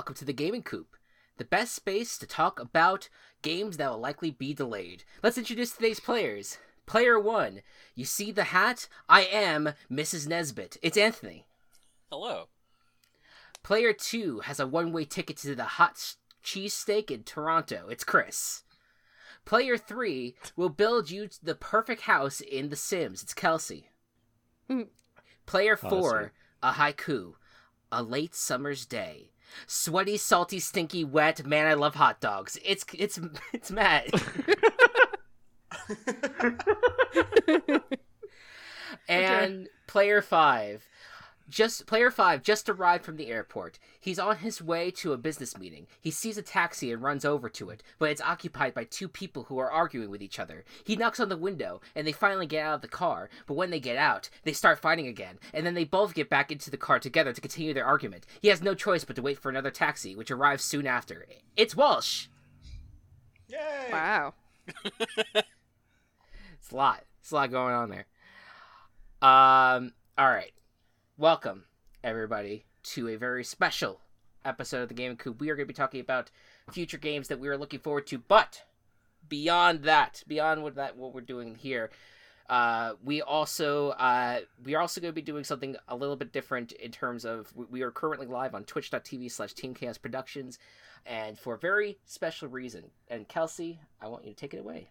welcome to the Gaming Coop, the best space to talk about games that will likely be delayed. Let's introduce today's players. Player one, you see the hat? I am Mrs. Nesbit. It's Anthony. Hello. Player two has a one way ticket to the hot cheesesteak in Toronto. It's Chris. Player three will build you the perfect house in The Sims. It's Kelsey. Mm. Player Oh, four, a haiku. A late summer's day. Sweaty, salty, stinky, wet. Man, I love hot dogs. It's it's it's Matt. and player five just player five just arrived from the airport he's on his way to a business meeting he sees a taxi and runs over to it but it's occupied by two people who are arguing with each other he knocks on the window and they finally get out of the car but when they get out they start fighting again and then they both get back into the car together to continue their argument he has no choice but to wait for another taxi which arrives soon after it's walsh Yay! Wow. It's a lot. It's a lot going on there. Um. All right. Welcome everybody to a very special episode of the Game Coop. We are going to be talking about future games that we are looking forward to, but beyond that, beyond what that what we're doing here, uh, we also uh, we are also going to be doing something a little bit different in terms of we- are currently live on twitch.tv slash team chaos productions and for a very special reason and kelsey i want you to take it away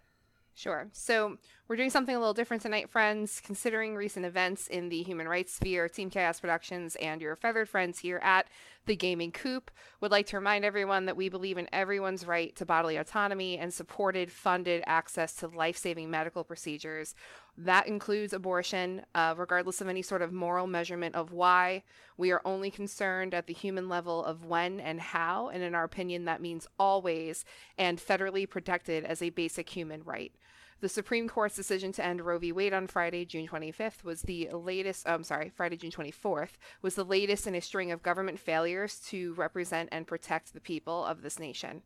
Sure. So we're doing something a little different tonight, friends. Considering recent events in the human rights sphere, Team Chaos Productions and your feathered friends here at the Gaming Coop would like to remind everyone that we believe in everyone's right to bodily autonomy and supported, funded access to life-saving medical procedures. That includes abortion, uh, regardless of any sort of moral measurement of why. We are only concerned at the human level of when and how, and in our opinion, that means always and federally protected as a basic human right. The Supreme Court's decision to end Roe v. Wade on Friday, June 25th, was the latest. I'm sorry, Friday, June 24th, was the latest in a string of government failures to represent and protect the people of this nation.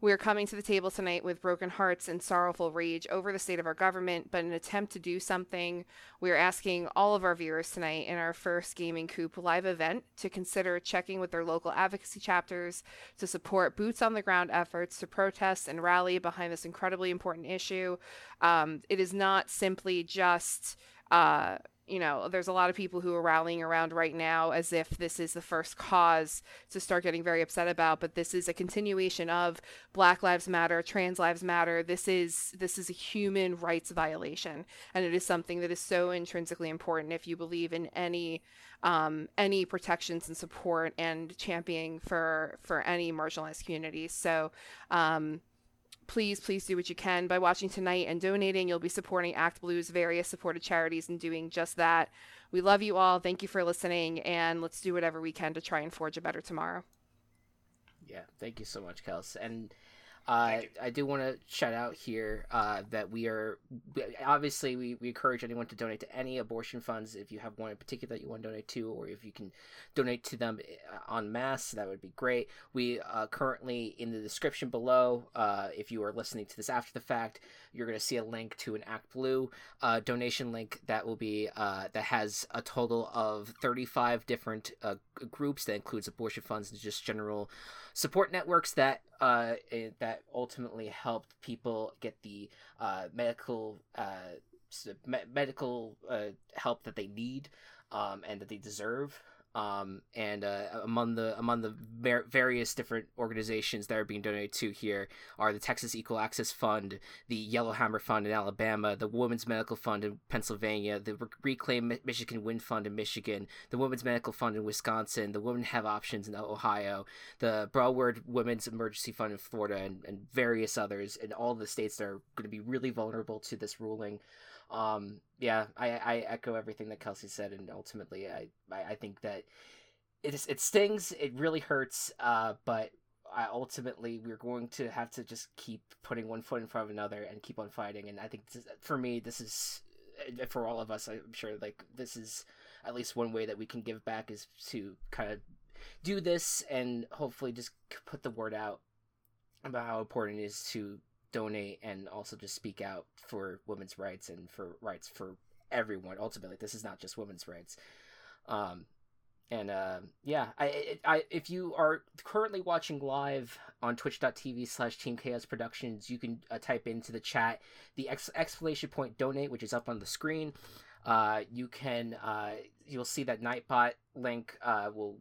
We are coming to the table tonight with broken hearts and sorrowful rage over the state of our government, but in an attempt to do something, we are asking all of our viewers tonight in our first Gaming Coop live event to consider checking with their local advocacy chapters to support boots on the ground efforts to protest and rally behind this incredibly important issue. Um, it is not simply just. Uh, you know, there's a lot of people who are rallying around right now as if this is the first cause to start getting very upset about, but this is a continuation of Black Lives Matter, Trans Lives Matter. This is this is a human rights violation, and it is something that is so intrinsically important if you believe in any um, any protections and support and championing for for any marginalized communities. So. Um, please please do what you can by watching tonight and donating. You'll be supporting ActBlue's various supported charities and doing just that. We love you all. Thank you for listening and let's do whatever we can to try and forge a better tomorrow. Yeah, thank you so much, Kels. And uh, I do want to shout out here uh, that we are obviously we, we encourage anyone to donate to any abortion funds if you have one in particular that you want to donate to, or if you can donate to them uh, en masse, that would be great. We uh, currently in the description below, uh, if you are listening to this after the fact, you're going to see a link to an ActBlue uh, donation link that will be uh, that has a total of 35 different uh, groups that includes abortion funds and just general support networks that uh, eh, that ultimately helped people get the uh, medical uh, me- medical uh, help that they need um, and that they deserve. Um, and uh, among the among the var- various different organizations that are being donated to here are the Texas Equal Access Fund, the Yellowhammer Fund in Alabama, the Women's Medical Fund in Pennsylvania, the Re- Reclaim Michigan Wind Fund in Michigan, the Women's Medical Fund in Wisconsin, the Women Have Options in Ohio, the Broward Women's Emergency Fund in Florida, and, and various others in all the states that are going to be really vulnerable to this ruling. Um, yeah, I, I echo everything that Kelsey said, and ultimately, I, I, think that it is, it stings, it really hurts, uh, but I ultimately we're going to have to just keep putting one foot in front of another and keep on fighting. And I think is, for me, this is for all of us. I'm sure like this is at least one way that we can give back is to kind of do this and hopefully just put the word out about how important it is to donate and also just speak out for women's rights and for rights for everyone ultimately this is not just women's rights um and uh, yeah, I, I, if you are currently watching live on twitch.tv slash Team Chaos Productions, you can uh, type into the chat the ex- exclamation point donate, which is up on the screen. Uh, you can, uh, you'll see that Nightbot link uh, will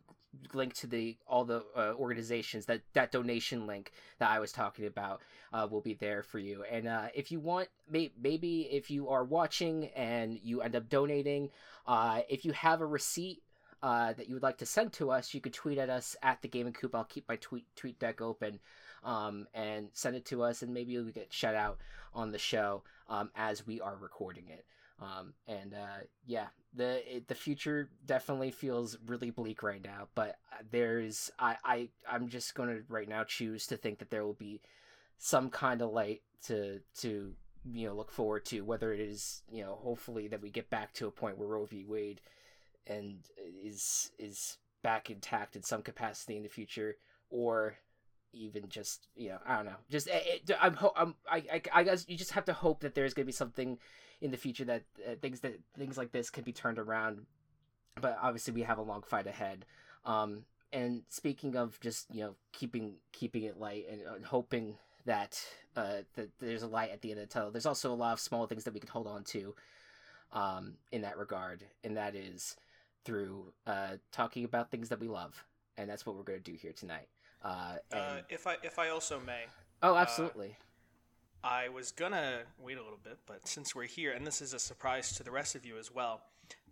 link to the all the uh, organizations that that donation link that I was talking about uh, will be there for you. And uh, if you want, may- maybe if you are watching and you end up donating, uh, if you have a receipt uh, that you would like to send to us, you could tweet at us at the Gaming Coop. I'll keep my tweet tweet deck open um, and send it to us, and maybe you'll get shout out on the show um, as we are recording it. Um, and uh, yeah, the it, the future definitely feels really bleak right now. But uh, there's I I I'm just gonna right now choose to think that there will be some kind of light to to you know look forward to. Whether it is you know hopefully that we get back to a point where Roe v. Wade and is is back intact in some capacity in the future, or even just you know I don't know. Just eh, eh, it, I'm ho- I'm I, I I guess you just have to hope that there's gonna be something in the future that uh, things that things like this can be turned around. But obviously, we have a long fight ahead. Um, and speaking of just you know keeping keeping it light and, and hoping that uh, that there's a light at the end of the tunnel, there's also a lot of small things that we can hold on to. Um, in that regard, and that is through uh, talking about things that we love, and that's what we're going to do here tonight. Uh, and... Uh, if I if I also may. Oh, absolutely. I was gonna wait a little bit, but since we're here, and this is a surprise to the rest of you as well,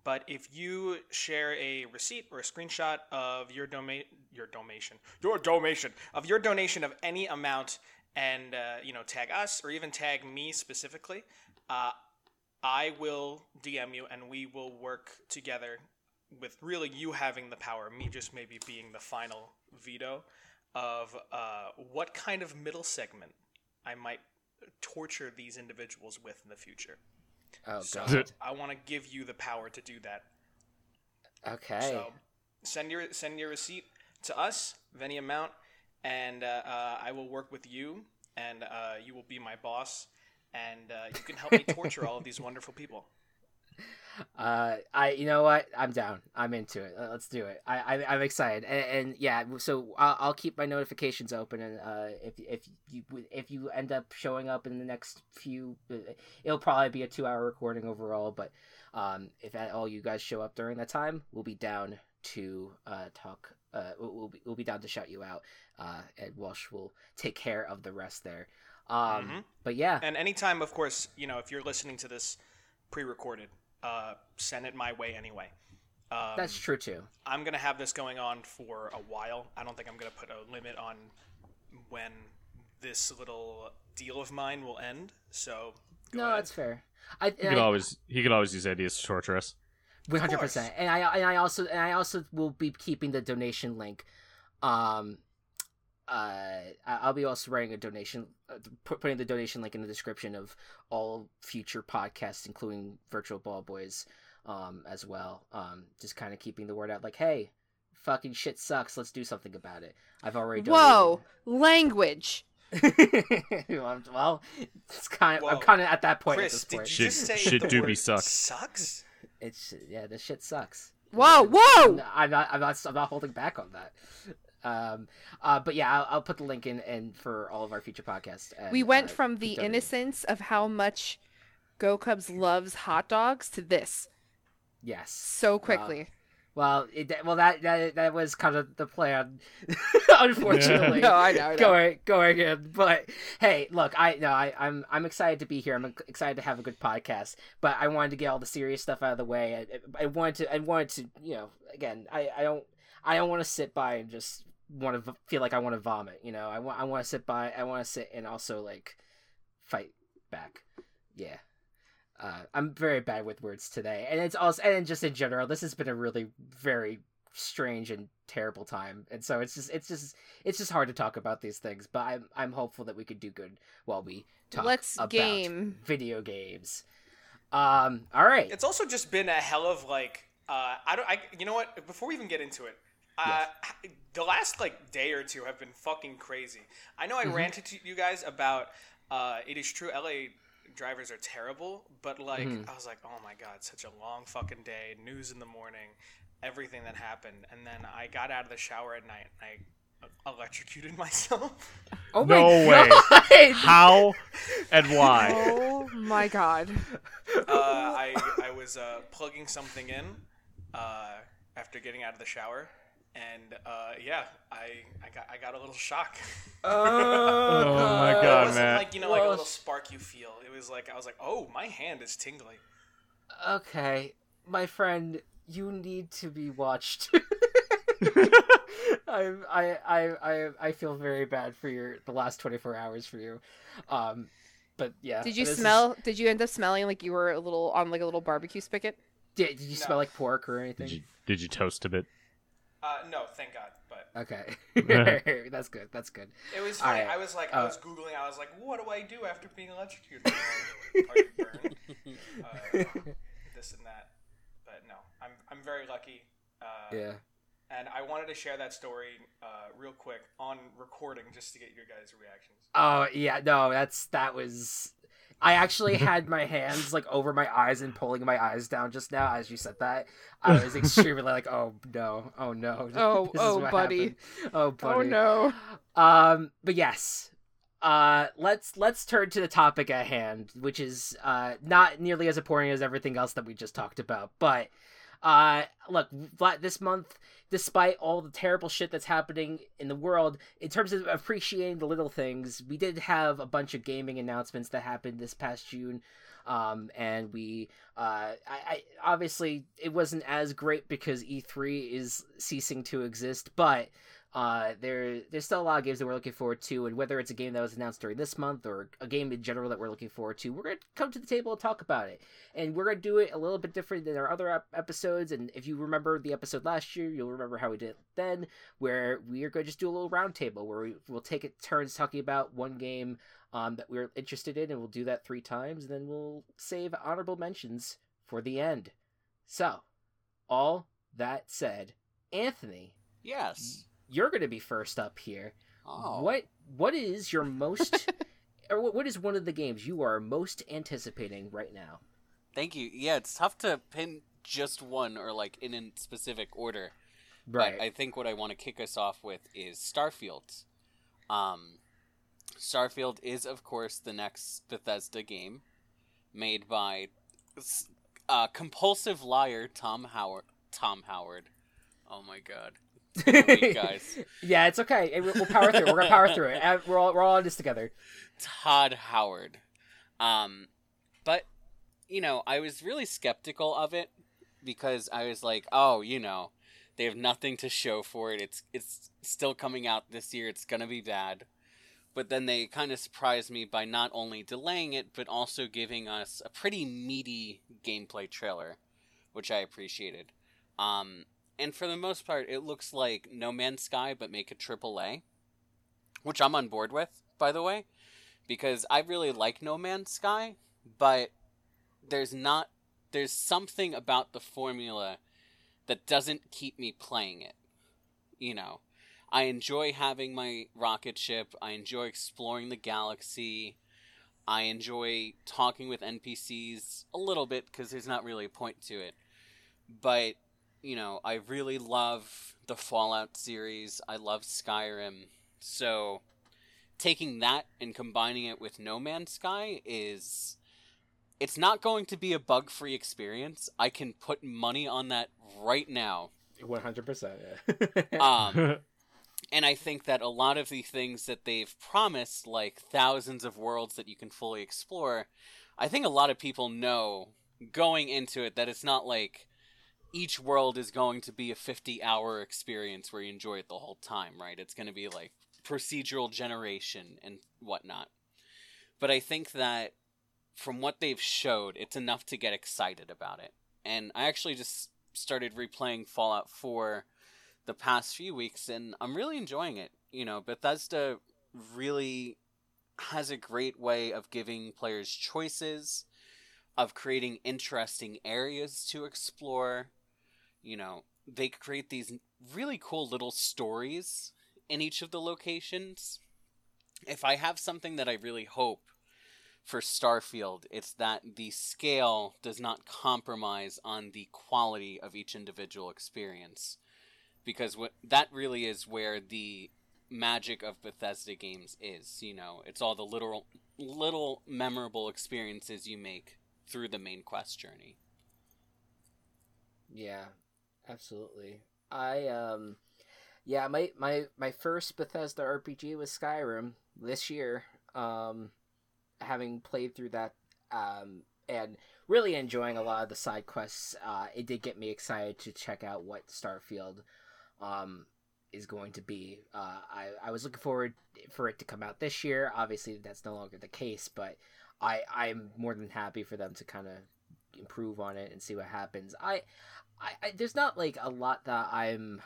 but if you share a receipt or a screenshot of your domain, your donation, your donation of your donation of any amount, and uh, you know tag us or even tag me specifically, uh, I will DM you and we will work together with really you having the power, me just maybe being the final veto of uh, what kind of middle segment I might torture these individuals with in the future. Oh so god. I want to give you the power to do that. Okay. So send your send your receipt to us of any amount, and uh, uh, I will work with you, and uh, you will be my boss, and uh, you can help me torture all of these wonderful people. Uh, I you know what? I'm down. I'm into it. Let's do it. I, I I'm excited, and, and yeah. So I'll, I'll keep my notifications open, and uh, if if you if you end up showing up in the next few, uh, it'll probably be a two hour recording overall. But um, if at all you guys show up during that time, we'll be down to uh talk. Uh, we'll be, we'll be down to shout you out. Uh, and Walsh will take care of the rest there. Um, Mhm. but yeah, And anytime, of course, you know, if you're listening to this pre-recorded, uh, send it my way anyway. Um, that's true too. I'm gonna have this going on for a while. I don't think I'm gonna put a limit on when this little deal of mine will end. So go No, ahead. that's fair. I, He could always he could always use ideas to torture us. One hundred percent, and I and I also and I also will be keeping the donation link. Um, uh, I- I'll be also writing a donation, uh, putting the donation link in the description of all future podcasts, including Virtual Ball Boys, um, as well. Um, just kind of keeping the word out, like, hey, fucking shit sucks. Let's do something about it. I've already. Done Whoa, language. donated. well, well, it's kind of. I'm kind of at that point Chris, at this did point. you Shit- just say shit the do be word suck. Sucks. It's yeah, this shit sucks. Whoa, whoa. No, I'm not. I'm not. I'm not holding back on that. Um. Uh. But yeah, I'll, I'll put the link in and for all of our future podcasts. And, We went uh, from the innocence of how much Go Cubs loves hot dogs to this Yes. so quickly. Well, it, well that, that that was kind of the plan, unfortunately. no, I know. I know. Going going in, but hey, look, I no, I, I'm I'm excited to be here. I'm excited to have a good podcast, but I wanted to get all the serious stuff out of the way. I, I wanted to, I wanted to, you know, again, I, I don't, I don't want to sit by and just want to feel like I want to vomit. You know, I want, I want to sit by, I want to sit and also like fight back. Yeah. Uh, I'm very bad with words today, and it's also and just in general, this has been a really very strange and terrible time, and so it's just it's just it's just hard to talk about these things. But I'm I'm hopeful that we could do good while we talk Let's about game. video games. Um, all right, It's also just been a hell of like uh, I don't I you know what before we even get into it. Uh, The last like day or two have been fucking crazy. I know I Mm-hmm. ranted to you guys about uh, it is true LA drivers are terrible, but like Mhm. I was like, oh my god, such a long fucking day, news in the morning, everything that happened, and then I got out of the shower at night and I electrocuted myself. Oh No my way. God! How and why? Oh my god. uh, I I was uh, plugging something in uh, after getting out of the shower, and uh, yeah, I I got I got a little shock. Oh, Oh my it God, wasn't man. like you know like a little spark you feel. It was like I was like, oh, my hand is tingling. Okay, my friend, you need to be watched. I, I, I, I, I feel very bad for your the last twenty four hours for you. Um, but yeah. Did you this is- smell? Did you end up smelling like you were a little on like a little barbecue spigot? Did, did you No. smell like pork or anything? Did you, did you toast a bit? Uh, no, thank God. But Okay, that's good. That's good. it was funny. Alright, I was like, uh, I was googling. I was like, what do I do after being electrocuted? Uh, this and that. But no, I'm I'm very lucky. Uh, Yeah. And I wanted to share that story uh, real quick on recording just to get your guys' reactions. Oh yeah, no, that's that was. I actually had my hands like over my eyes and pulling my eyes down just now as you said that. I was extremely like, oh no, oh no, Oh, oh, buddy. happened. oh buddy, Oh no. Um, but yes, uh, let's let's turn to the topic at hand, which is uh not nearly as important as everything else that we just talked about. But uh, look, this month, despite all the terrible shit that's happening in the world, in terms of appreciating the little things, we did have a bunch of gaming announcements that happened this past June. Um, and we, uh, I, I obviously it wasn't as great because E3 is ceasing to exist, but uh, there there's still a lot of games that we're looking forward to, and whether it's a game that was announced during this month or a game in general that we're looking forward to, we're gonna come to the table and talk about it. And we're gonna do it a little bit different than our other ep- episodes. And if you remember the episode last year, you'll remember how we did it then, where we are going to just do a little roundtable where we, we'll take it turns talking about one game um, that we're interested in, and we'll do that three times, and then we'll save honorable mentions for the end. So, all that said, Anthony, Yes. You're going to be first up here. Oh. What what is your most or what, what is one of the games you are most anticipating right now? Thank you. Yeah, it's tough to pin just one or like in a specific order. Right. But I think what I want to kick us off with is Starfield. Um, Starfield is, of course, the next Bethesda game made by uh, compulsive liar Tom Howard. Tom Howard. Oh my god. Guys. yeah, it's okay. We'll we'll power through. We're gonna power through it. Uh, We're all we're all in this together. Todd Howard. Um, but you know, I was really skeptical of it because I was like, oh, you know, they have nothing to show for it. It's it's still coming out this year. It's gonna be bad. But then they kind of surprised me by not only delaying it, but also giving us a pretty meaty gameplay trailer, which I appreciated. Um, and for the most part, it looks like No Man's Sky, but make a triple A, which I'm on board with, by the way because I really like No Man's Sky, but there's not there's something about the formula that doesn't keep me playing it. You know, I enjoy having my rocket ship, I enjoy exploring the galaxy. I enjoy talking with NPCs a little bit because there's not really a point to it. But, you know, I really love the Fallout series. I love Skyrim. So, taking that and combining it with No Man's Sky is it's not going to be a bug-free experience. I can put money on that right now. One hundred percent. Yeah. Um and I think that a lot of the things that they've promised like thousands of worlds that you can fully explore, I think a lot of people know going into it that it's not like each world is going to be a 50 hour experience where you enjoy it the whole time, right? It's going to be like procedural generation and whatnot. But I think that from what they've showed, it's enough to get excited about it. And I actually just started replaying Fallout 4 the past few weeks, and I'm really enjoying it. You know, Bethesda really has a great way of giving players choices, of creating interesting areas to explore. You know, they create these really cool little stories in each of the locations. If I have something that I really hope for Starfield, it's that the scale does not compromise on the quality of each individual experience. Because what that really is where the magic of Bethesda games is, you know, it's all the little little memorable experiences you make through the main quest journey. Yeah, absolutely. I um yeah, my my my first Bethesda RPG was Skyrim this year. Um having played through that um and really enjoying a lot of the side quests, uh it did get me excited to check out what Starfield um is going to be. Uh I I was looking forward for it to come out this year. Obviously that's no longer the case, but I I'm more than happy for them to kind of improve on it and see what happens. I I, I there's not like a lot that I'm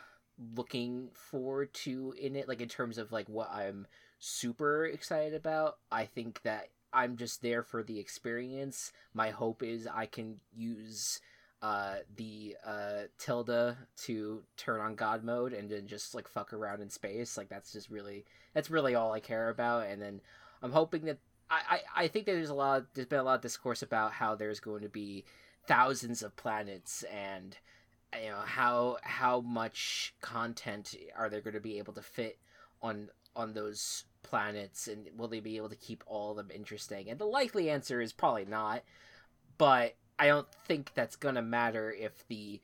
looking forward to in it like in terms of like what I'm super excited about. I think that I'm just there for the experience. My hope is I can use uh the uh tilde to turn on god mode and then just like fuck around in space like that's just really that's really all i care about and then i'm hoping that i i, I think that there's a lot there's been a lot of discourse about how there's going to be thousands of planets and you know how how much content are they going to be able to fit on on those planets and will they be able to keep all of them interesting? And the likely answer is probably not but i don't think that's going to matter if the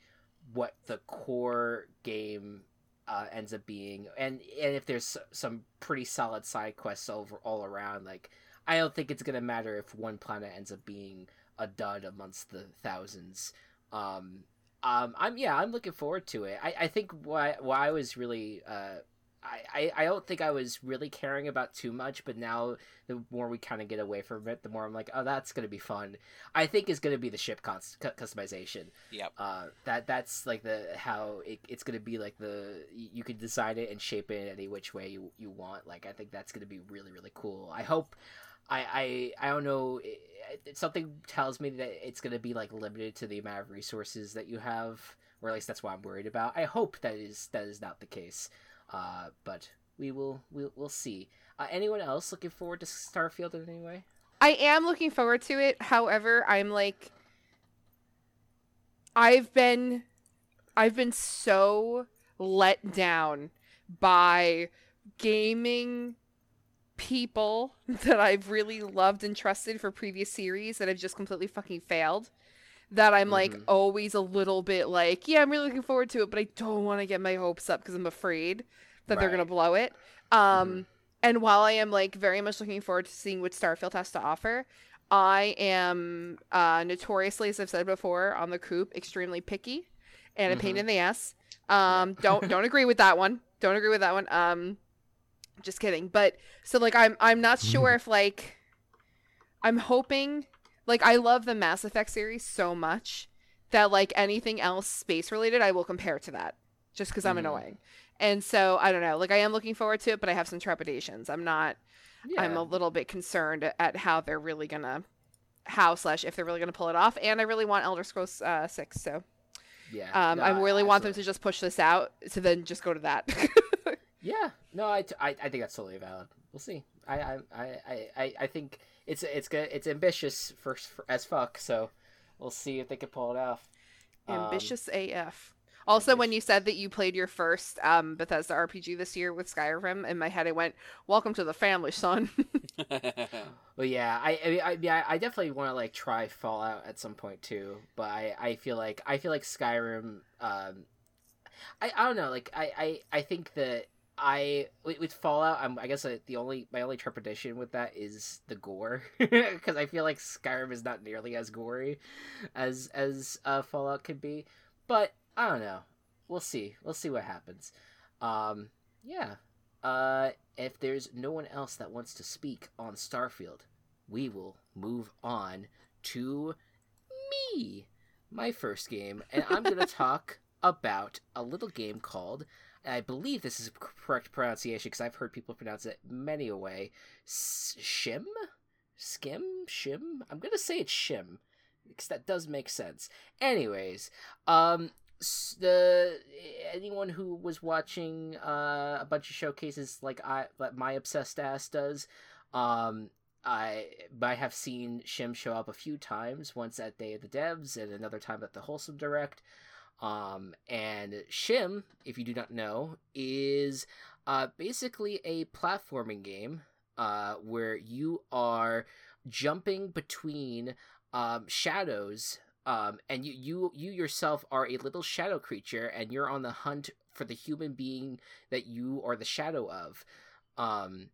what the core game uh, ends up being. And and if there's some pretty solid side quests over all around like i don't think it's going to matter if one planet ends up being a dud amongst the thousands um um, I'm yeah, I'm looking forward to it. I, I think why why I was really uh, I, I, I don't think I was really caring about too much, but now the more we kind of get away from it, the more I'm like, oh, that's gonna be fun. I think is gonna be the ship cons- customization. Yep. Uh, that that's like the how it, it's gonna be like the you can design it and shape it any which way you you want. Like I think that's gonna be really really cool. I hope. I, I I don't know. Something tells me that it's gonna be like limited to the amount of resources that you have, or at least that's what I'm worried about. I hope that is that is not the case, uh, but we will we'll, we'll see. Uh, anyone else looking forward to Starfield in any way? I am looking forward to it. However, I'm like I've been I've been so let down by gaming people that I've really loved and trusted for previous series that have just completely fucking failed. That I'm like Mhm. always a little bit like, yeah, I'm really looking forward to it, but I don't want to get my hopes up because I'm afraid that they're gonna blow it. Um, and while I am like very much looking forward to seeing what Starfield has to offer, I am uh, notoriously, as I've said before, on the coop, extremely picky and a pain Mhm. in the ass. Um, don't don't agree with that one. Don't agree with that one. Um, just kidding. But so like I'm I'm not sure if like I'm hoping like I love the Mass Effect series so much that like anything else space related I will compare to that just because I'm Mhm. annoying. And so I don't know. Like I am looking forward to it, but I have some trepidations. I'm not. I'm a little bit concerned at how they're really gonna how slash if they're really gonna pull it off. And I really want Elder Scrolls uh, Six. So yeah. um, No, I really want them to just push this out to then just go to that. Yeah, no, I, t- I, I think that's totally valid. We'll see. I I, I, I, I think it's it's good. It's ambitious for, for as fuck. So we'll see if they can pull it off. Um, Ambitious AF. Also, when you said that you played your first um, Bethesda RPG this year with Skyrim, in my head I went, "Welcome to the family, son." But yeah, I I, mean, I, yeah, I definitely want to like try Fallout at some point too. But I, I feel like I feel like Skyrim. Um, I, I don't know. Like I, I, I think that I with, with Fallout, I'm I guess uh, the only my only trepidation with that is the gore because I feel like Skyrim is not nearly as gory as as uh, Fallout could be. But I don't know. We'll see. We'll see what happens. Um, yeah. Uh, if there's no one else that wants to speak on Starfield, we will move on to me, my first game, and I'm going to talk about a little game called. I believe this is correct pronunciation because I've heard people pronounce it many a way. Shim, skim, shim. I'm gonna say it's shim because that does make sense. Anyways, um, the anyone who was watching uh, a bunch of showcases like I like my obsessed ass does, um, I might have seen Schim show up a few times, once at Day of the Devs and another time at the Wholesome Direct. Um, and Schim, if you do not know, is uh, basically a platforming game uh, where you are jumping between um, shadows um, and you, you you yourself are a little shadow creature and you're on the hunt for the human being that you are the shadow of. Um,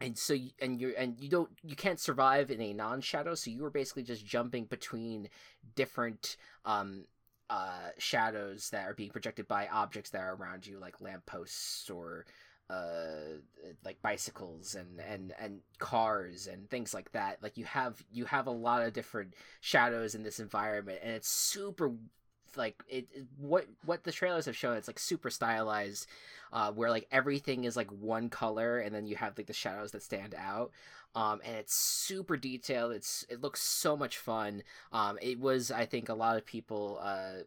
and so you, and you're and you don't you can't survive in a non-shadow so you are basically just jumping between different um uh shadows that are being projected by objects that are around you like lampposts or uh like bicycles and and and cars and things like that. Like you have you have a lot of different shadows in this environment and it's super like it, it what what the trailers have shown it's like super stylized uh where like everything is like one color and then you have like the shadows that stand out um and it's super detailed it's it looks so much fun um it was i think a lot of people uh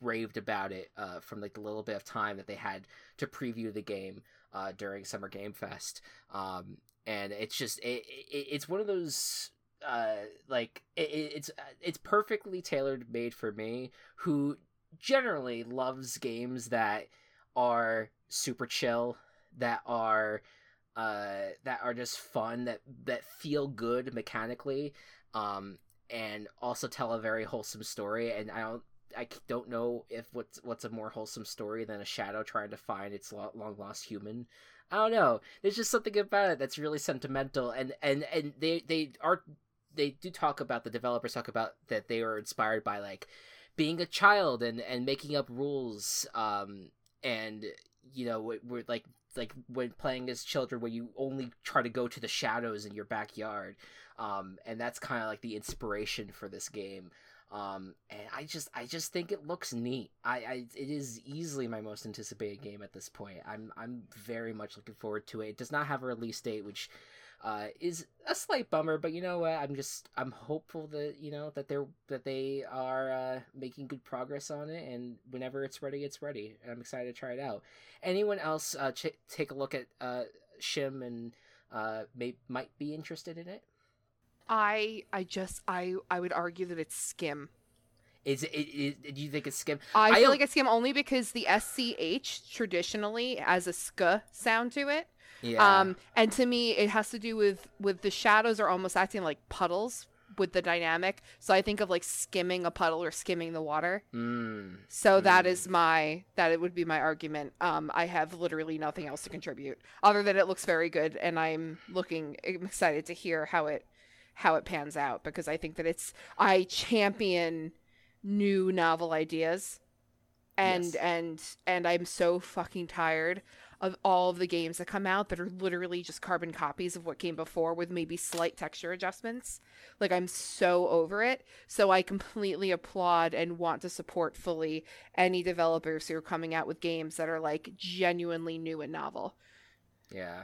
raved about it uh from like the little bit of time that they had to preview the game uh during summer game fest um and it's just it, it it's one of those uh like it, it's it's perfectly tailored made for me who generally loves games that are super chill that are uh that are just fun that that feel good mechanically um and also tell a very wholesome story and i don't I don't know if what's what's a more wholesome story than a shadow trying to find its long lost human. I don't know. There's just something about it that's really sentimental, and and and they they are they do talk about the developers talk about that they were inspired by like being a child and and making up rules um and you know we're like like when playing as children where you only try to go to the shadows in your backyard um and that's kind of like the inspiration for this game. Um and i just i just think it looks neat. I, I it is easily my most anticipated game at this point. I'm i'm very much looking forward to it. It does not have a release date which uh, is a slight bummer. But you know what? I'm just I'm hopeful that you know that they're that they are uh, making good progress on it, and whenever it's ready, it's ready. And I'm excited to try it out. Anyone else uh, ch- take a look at uh, Schim and uh, may might be interested in it? I I just I I would argue that it's skim. Is it, is, do you think it's skim? I, I feel like it's skim only because the SCH traditionally has a sk sound to it. Yeah. Um, and to me, it has to do with with the shadows are almost acting like puddles with the dynamic. So I think of like skimming a puddle or skimming the water. mm. So that Mm. is my that it would be my argument. Um, I have literally nothing else to contribute other than it looks very good, and I'm looking I'm excited to hear how it how it pans out because I think that it's I champion new novel ideas, and Yes. and and I'm so fucking tired of all of the games that come out that are literally just carbon copies of what came before with maybe slight texture adjustments. Like I'm so over it. So I completely applaud and want to support fully any developers who are coming out with games that are like genuinely new and novel. Yeah.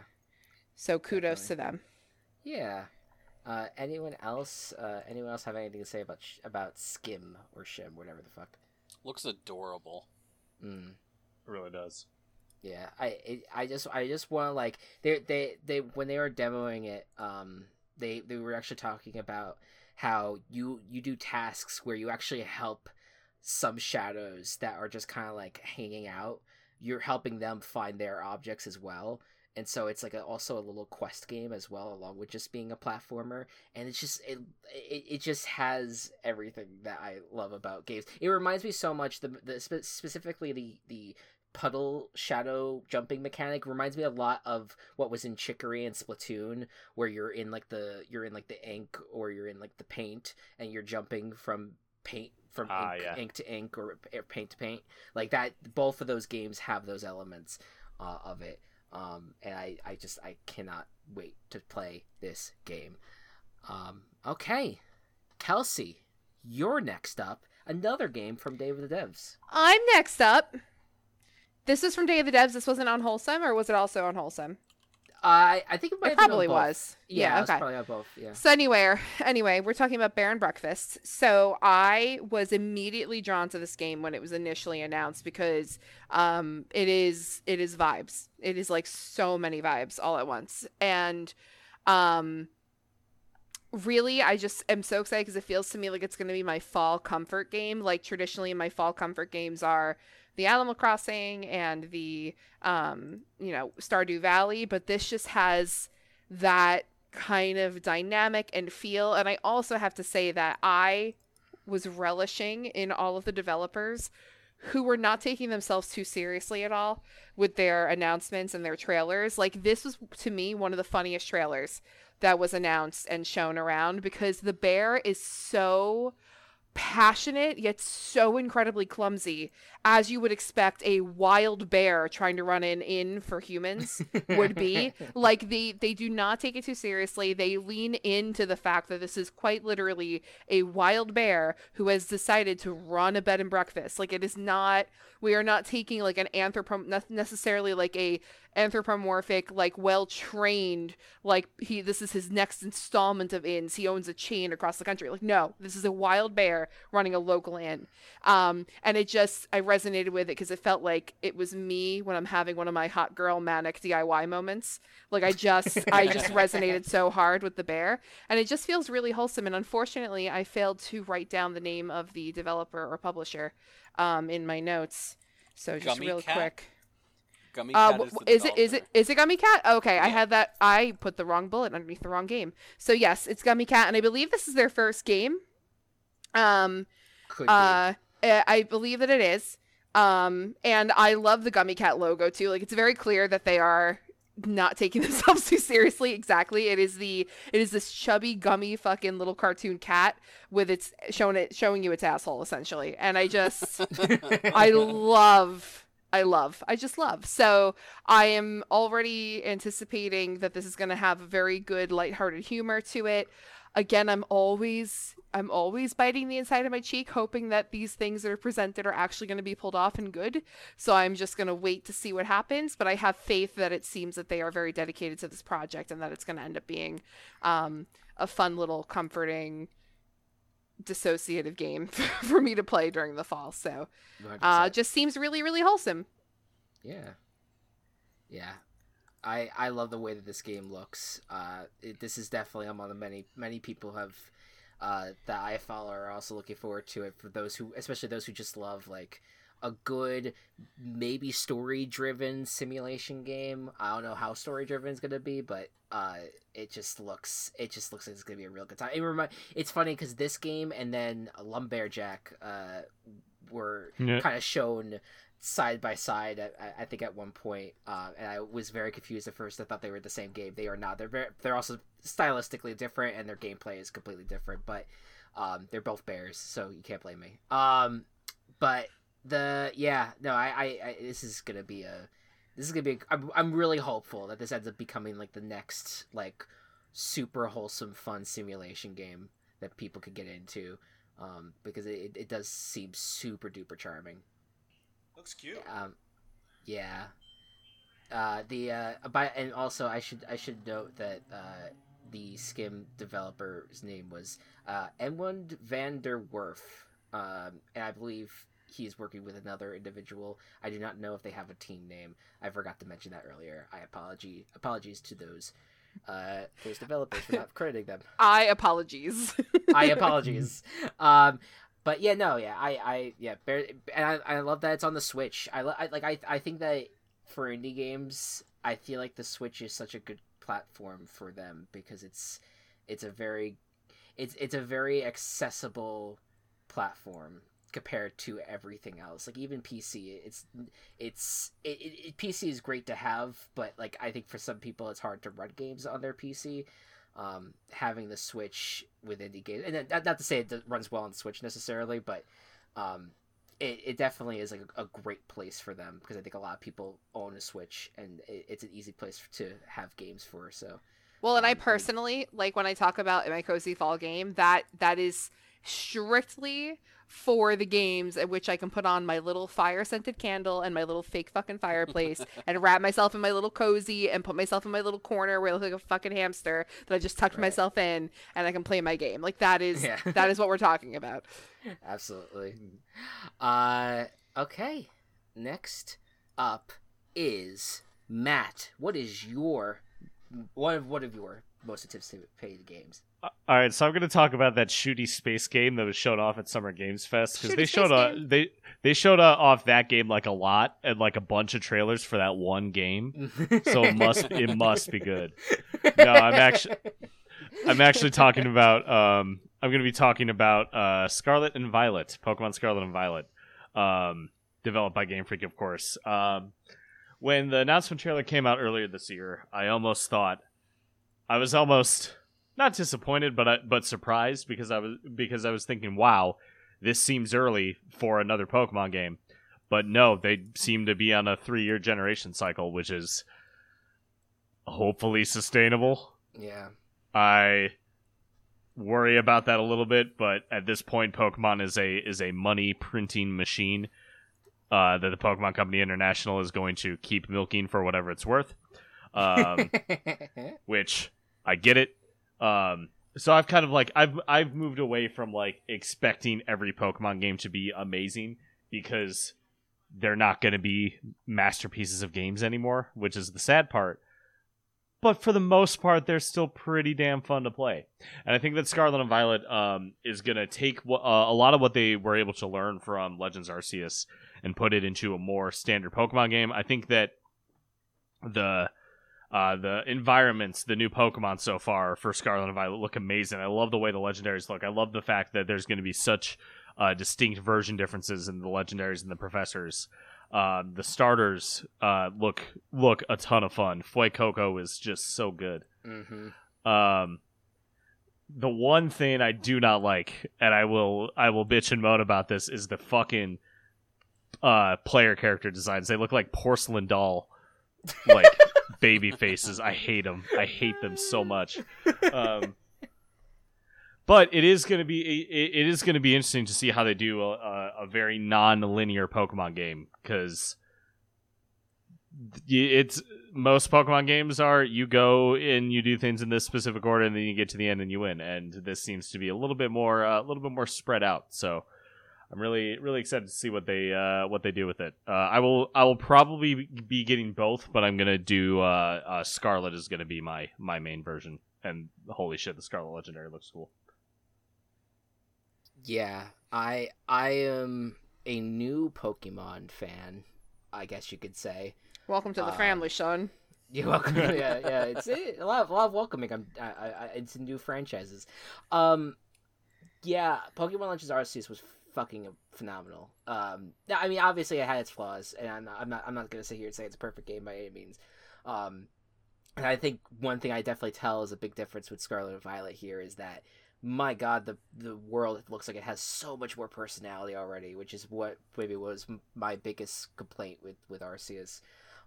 So kudos to them. Yeah. Uh, anyone else? Uh, anyone else have anything to say about sh- about Skim or Shim, whatever the fuck? Looks adorable. Mm. It really does. Yeah, I it, I just I just want to like they they they when they were demoing it, um, they they were actually talking about how you you do tasks where you actually help some shadows that are just kind of like hanging out. You're helping them find their objects as well. And so it's like a, also a little quest game as well, along with just being a platformer. And it's just it, it, it just has everything that I love about games. It reminds me so much the, the spe- specifically the the puddle shadow jumping mechanic reminds me a lot of what was in Chicory and Splatoon, where you're in like the you're in like the ink or you're in like the paint and you're jumping from paint from Ah, ink, yeah. ink to ink or, or paint to paint. Like that, both of those games have those elements uh, of it. Um, and I, I just I cannot wait to play this game. Um, okay, Kelsey, you're next up. Another game from Day of the Devs. I'm next up. This is from Day of the Devs. This wasn't on Wholesome, or was it also on Wholesome? I I think it might It have been on probably was. Yeah, Yeah, okay. probably both. Yeah. So anyway, anyway, we're talking about Bear and Breakfast. So I was immediately drawn to this game when it was initially announced because um, it is it is vibes. It is like so many vibes all at once, and um, really i just am so excited because it feels to me like it's going to be my fall comfort game like traditionally my fall comfort games are the animal crossing and the um you know stardew valley but this just has that kind of dynamic and feel and i also have to say that i was relishing in all of the developers who were not taking themselves too seriously at all with their announcements and their trailers. Like this was to me one of the funniest trailers that was announced and shown around because the bear is so passionate yet so incredibly clumsy as you would expect a wild bear trying to run an inn for humans would be. Like they they do not take it too seriously. They lean into the fact that this is quite literally a wild bear who has decided to run a bed and breakfast. Like it is not we are not taking like an anthropom necessarily like a anthropomorphic like well trained like he this is his next installment of inns he owns a chain across the country. Like no this is a wild bear running a local inn. Um and it just i resonated with it because it felt like it was me when i'm having one of my hot girl manic diy moments like i just i just resonated so hard with the bear and it just feels really wholesome and unfortunately i failed to write down the name of the developer or publisher um in my notes so just Gummy real Cat? quick Gummy uh, Cat is, wh- the is it is it it Gummy Cat? Okay, I had that. I put the wrong bullet underneath the wrong game. So yes, it's Gummy Cat, and I believe this is their first game. Um, Could be. uh, eh, I believe that it is. Um, and I love the Gummy Cat logo too. Like it's very clear that they are not taking themselves too seriously. Exactly. It is the it is this chubby gummy fucking little cartoon cat with its showing it showing you its asshole essentially. And I just I love I love. I just love. So I am already anticipating that this is going to have a very good lighthearted humor to it. Again, I'm always I'm always biting the inside of my cheek hoping that these things that are presented are actually going to be pulled off and good. So I'm just going to wait to see what happens, but I have faith that it seems that they are very dedicated to this project and that it's going to end up being um, a fun little comforting dissociative game for me to play during the fall. So uh, just seems really, really wholesome. Yeah. Yeah. I I love the way that this game looks. Uh, it, this is definitely among the many many people have uh, that I follow are also looking forward to it. For those who, especially those who just love like a good, maybe story driven simulation game. I don't know how story driven it's gonna be, but uh, it just looks it just looks like it's gonna be a real good time. It remind, it's funny because this game and then Lumbearjack uh, were Yeah. kind of shown side by side at- I think at one point uh, and I was very confused at first. I thought they were the same game. They are not. They're very they're also stylistically different and their gameplay is completely different but um, they're both bears so you can't blame me. Um, but the yeah no I, I, I this is gonna be a this is gonna be a, I'm, I'm really hopeful that this ends up becoming like the next like super wholesome fun simulation game that people could get into um, because it, it does seem super duper charming Looks cute. um, yeah. Uh, the uh, by and also I should I should note that uh, the Skim developer's name was uh, Edmund van der Werf, um, and I believe he's working with another individual. I do not know if they have a team name. I forgot to mention that earlier. I apology apologies to those uh, those developers for not crediting them. I apologies. I apologies. Um, but yeah, no, yeah, I, I, yeah, bear, and I, I love that it's on the Switch. I, I like, I, I think that for indie games, I feel like the Switch is such a good platform for them because it's, it's a very, it's, it's a very accessible platform compared to everything else. Like even PC, it's, it's, it, it, it- PC is great to have, but like I think for some people it's hard to run games on their PC um, having the Switch with indie games, and that, not to say it runs well on the Switch necessarily, but um, it, it definitely is like a, a great place for them because I think a lot of people own a Switch, and it, it's an easy place to have games for. So well, and I Um, personally like when I talk about my cozy fall game that that is strictly for the games at which I can put on my little fire scented candle and my little fake fucking fireplace and wrap myself in my little cozy and put myself in my little corner where I look like a fucking hamster that I just tucked Right. myself in and I can play my game. Like that is Yeah. that is what we're talking about. absolutely. Uh, okay. Next up is Matt. What is your one of one of your most anticipated games. All right, so I'm going to talk about that shooty space game that was shown off at Summer Games Fest because they showed space uh, they they showed uh, off that game like a lot and like a bunch of trailers for that one game. So it must it must be good. No, I'm actually I'm actually talking about um I'm going to be talking about uh Scarlet and Violet, Pokemon Scarlet and Violet, um developed by Game Freak, of course. Um, when the announcement trailer came out earlier this year, I almost thought I was almost not disappointed, but I, but surprised because I was because I was thinking, wow, this seems early for another Pokemon game. But no, they seem to be on a three year generation cycle, which is hopefully sustainable. yeah. I worry about that a little bit, but at this point, Pokemon is a is a money printing machine uh, that the Pokemon Company International is going to keep milking for whatever it's worth. Um, which I get it. Um, so I've kind of like I've I've moved away from like expecting every Pokemon game to be amazing because they're not going to be masterpieces of games anymore, which is the sad part. But for the most part, they're still pretty damn fun to play, and I think that Scarlet and Violet um, is going to take wh- uh, a lot of what they were able to learn from Legends Arceus and put it into a more standard Pokemon game. I think that the uh, the environments, the new Pokemon so far for Scarlet and Violet look amazing. I love the way the legendaries look. I love the fact that there's going to be such uh, distinct version differences in the legendaries and the professors. Um, the starters uh, look look a ton of fun. Fuecoco is just so good. hmm Um, the one thing I do not like, and I will I will bitch and moan about this, is the fucking uh, player character designs. They look like porcelain doll, like baby faces. I hate them. I hate them so much. Um, but it is going to be it, it is going to be interesting to see how they do a, a, very non-linear Pokemon game because it's most Pokemon games are you go and you do things in this specific order and then you get to the end and you win. And this seems to be a little bit more uh, a little bit more spread out. So I'm really really excited to see what they uh, what they do with it. Uh, I will I will probably be getting both, but I'm gonna do uh, uh, Scarlet is gonna be my my main version. And holy shit, the Scarlet Legendary looks cool. Yeah, I I am a new Pokemon fan, I guess you could say. Welcome to the Uh, family, Sean. You're welcome. yeah, yeah. It's a lot of a lot of welcoming. I'm. I, I, I- it's new franchises. Um, yeah. Pokemon Legends Arceus was fucking phenomenal. Um, I mean, obviously it had its flaws, and I'm not. I'm not. I'm not gonna sit here and say it's a perfect game by any means. Um, and I think one thing I definitely tell is a big difference with Scarlet and Violet here is that. My God, the the world looks like it has so much more personality already, which is what maybe was my biggest complaint with with Arceus.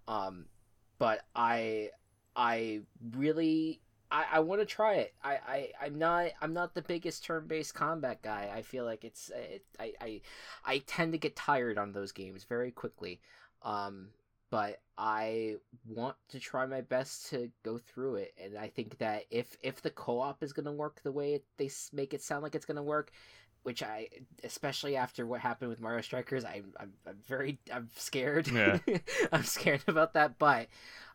Um, but I I really I, I want to try it. I, I I'm not I'm not the biggest turn based combat guy. I feel like it's it, I, I I tend to get tired on those games very quickly. Um, but I want to try my best to go through it, and I think that if if the co op is gonna work the way it, they make it sound like it's gonna work, which I especially after what happened with Mario Strikers, I, I'm I'm very I'm scared. Yeah. I'm scared about that, but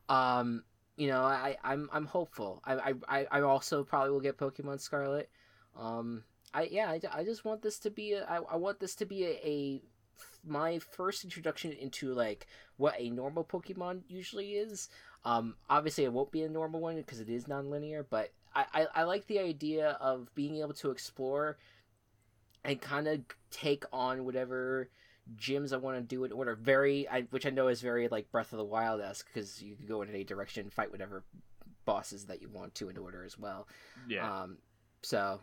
um, you know, I I'm I'm hopeful. I I I also probably will get Pokemon Scarlet. Um, I yeah, I, I just want this to be a I, I want this to be a, a my first introduction into like what a normal Pokemon usually is. Um, obviously it won't be a normal one because it is non-linear, but I, I I like the idea of being able to explore and kind of take on whatever gyms I want to do in order. Very, I, which I know is very like Breath of the Wild esque because you can go in any direction, fight whatever bosses that you want to in order as well. Yeah. Um, so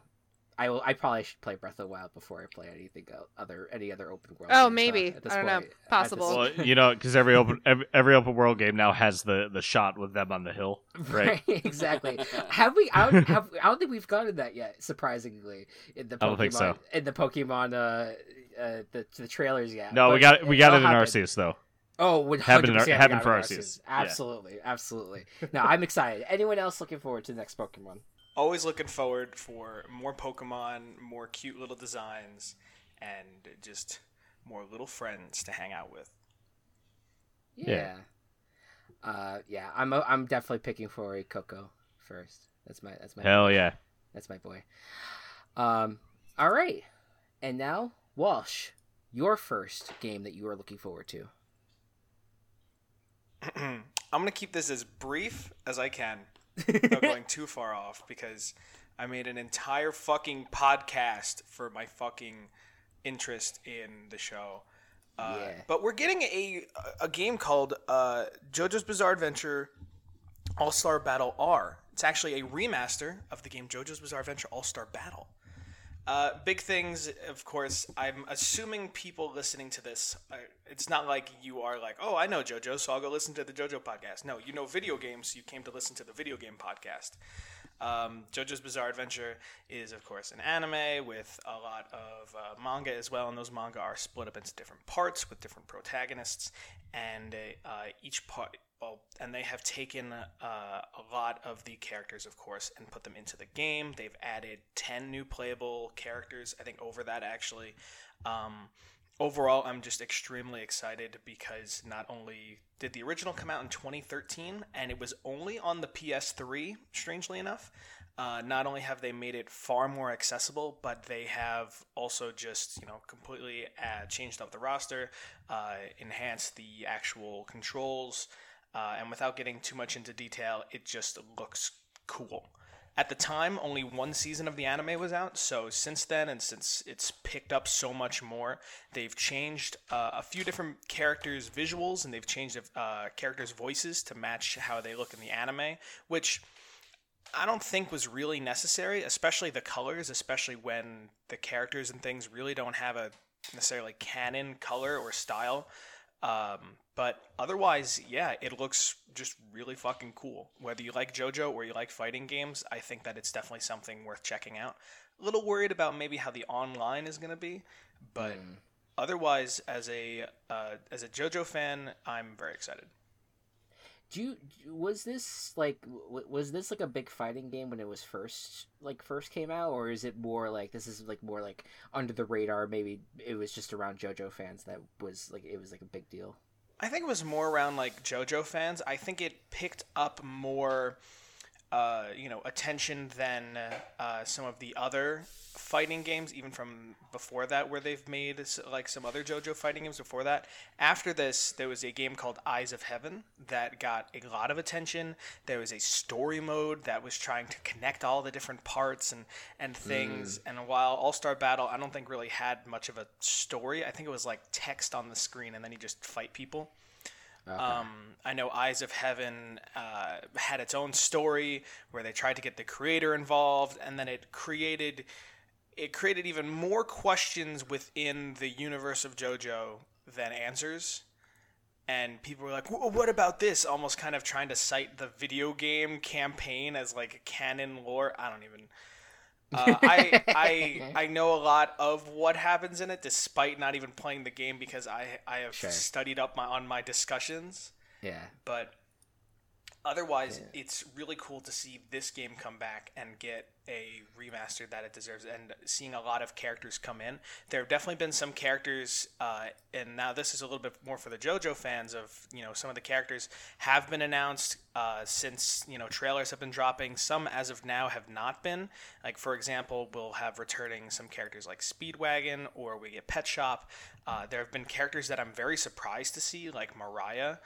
I will. I probably should play Breath of the Wild before I play anything other any other open world. Oh, games, maybe. at this I don't know. point. This- Possible. well, you know, because every open every, every open world game now has the the shot with them on the hill, right? Right, exactly. have we? I don't, have, I don't think we've gotten that yet. Surprisingly, in the Pokemon, I don't think so. In the Pokemon, uh, uh, the the trailers yet. No, we But got we got it it'll in happen. Arceus though. Oh, would Happened in happened for it in Arceus. Yeah. Absolutely, absolutely. No, I'm excited. Anyone else looking forward to the next Pokemon? Always looking forward for more Pokemon, more cute little designs, and just more little friends to hang out with. Yeah. Uh, yeah. I'm I'm definitely picking Fuecoco first. That's my that's my Hell yeah. That's my boy. Um, all right, and now Walsh, your first game that you are looking forward to. I'm gonna keep this as brief as I can, without going too far off, because I made an entire fucking podcast for my fucking interest in the show. Uh, Yeah. But we're getting a a game called uh, JoJo's Bizarre Adventure All Star Battle R. It's actually a remaster of the game JoJo's Bizarre Adventure All Star Battle. Uh, big things, of course. I'm assuming people listening to this, uh, it's not like you are like, oh, I know JoJo, so I'll go listen to the JoJo podcast. No, you know video games, so you came to listen to the video game podcast. Um, JoJo's Bizarre Adventure is, of course, an anime with a lot of uh, manga as well, and those manga are split up into different parts with different protagonists, and uh, each part. Well, and they have taken uh, a lot of the characters, of course, and put them into the game. They've added 10 new playable characters, I think over that actually. Um, overall, I'm just extremely excited because not only did the original come out in 2013, and it was only on the PS3, strangely enough. Uh, not only have they made it far more accessible, but they have also just you know completely uh, changed up the roster, uh, enhanced the actual controls, uh, and without getting too much into detail, it just looks cool. At the time, only one season of the anime was out, so since then, and since it's picked up so much more, they've changed uh, a few different characters' visuals and they've changed uh, characters' voices to match how they look in the anime, which I don't think was really necessary, especially the colors, especially when the characters and things really don't have a necessarily canon color or style. Um, but otherwise, yeah, it looks just really fucking cool. Whether you like JoJo or you like fighting games, I think that it's definitely something worth checking out. A little worried about maybe how the online is going to be, but otherwise, as a uh, as a JoJo fan, I'm very excited. Do you was this like was this like a big fighting game when it was first like first came out, or is it more like this is like more like under the radar? Maybe it was just around JoJo fans that was like it was like a big deal. I think it was more around like JoJo fans. I think it picked up more, uh, you know, attention than uh, some of the other fighting games, even from before that, where they've made like some other JoJo fighting games before that. After this, there was a game called Eyes of Heaven that got a lot of attention. There was a story mode that was trying to connect all the different parts and and things. And while All Star Battle, I don't think really had much of a story. I think it was like text on the screen, and then you just fight people. Um, I know Eyes of Heaven uh, had its own story where they tried to get the creator involved, and then it created it created even more questions within the universe of JoJo than answers. And people were like, "What about this?" Almost kind of trying to cite the video game campaign as like canon lore. I don't even. Uh, I I I know a lot of what happens in it, despite not even playing the game because I I have Sure. studied up my on my discussions. Yeah. But otherwise, it's really cool to see this game come back and get a remaster that it deserves, and seeing a lot of characters come in. There have definitely been some characters, uh, and now this is a little bit more for the JoJo fans. Of you know, some of the characters have been announced uh, since you know trailers have been dropping. Some, as of now, have not been. Like for example, we'll have returning some characters like Speedwagon, or we get Pet Shop. Uh, there have been characters that I'm very surprised to see, like Mariah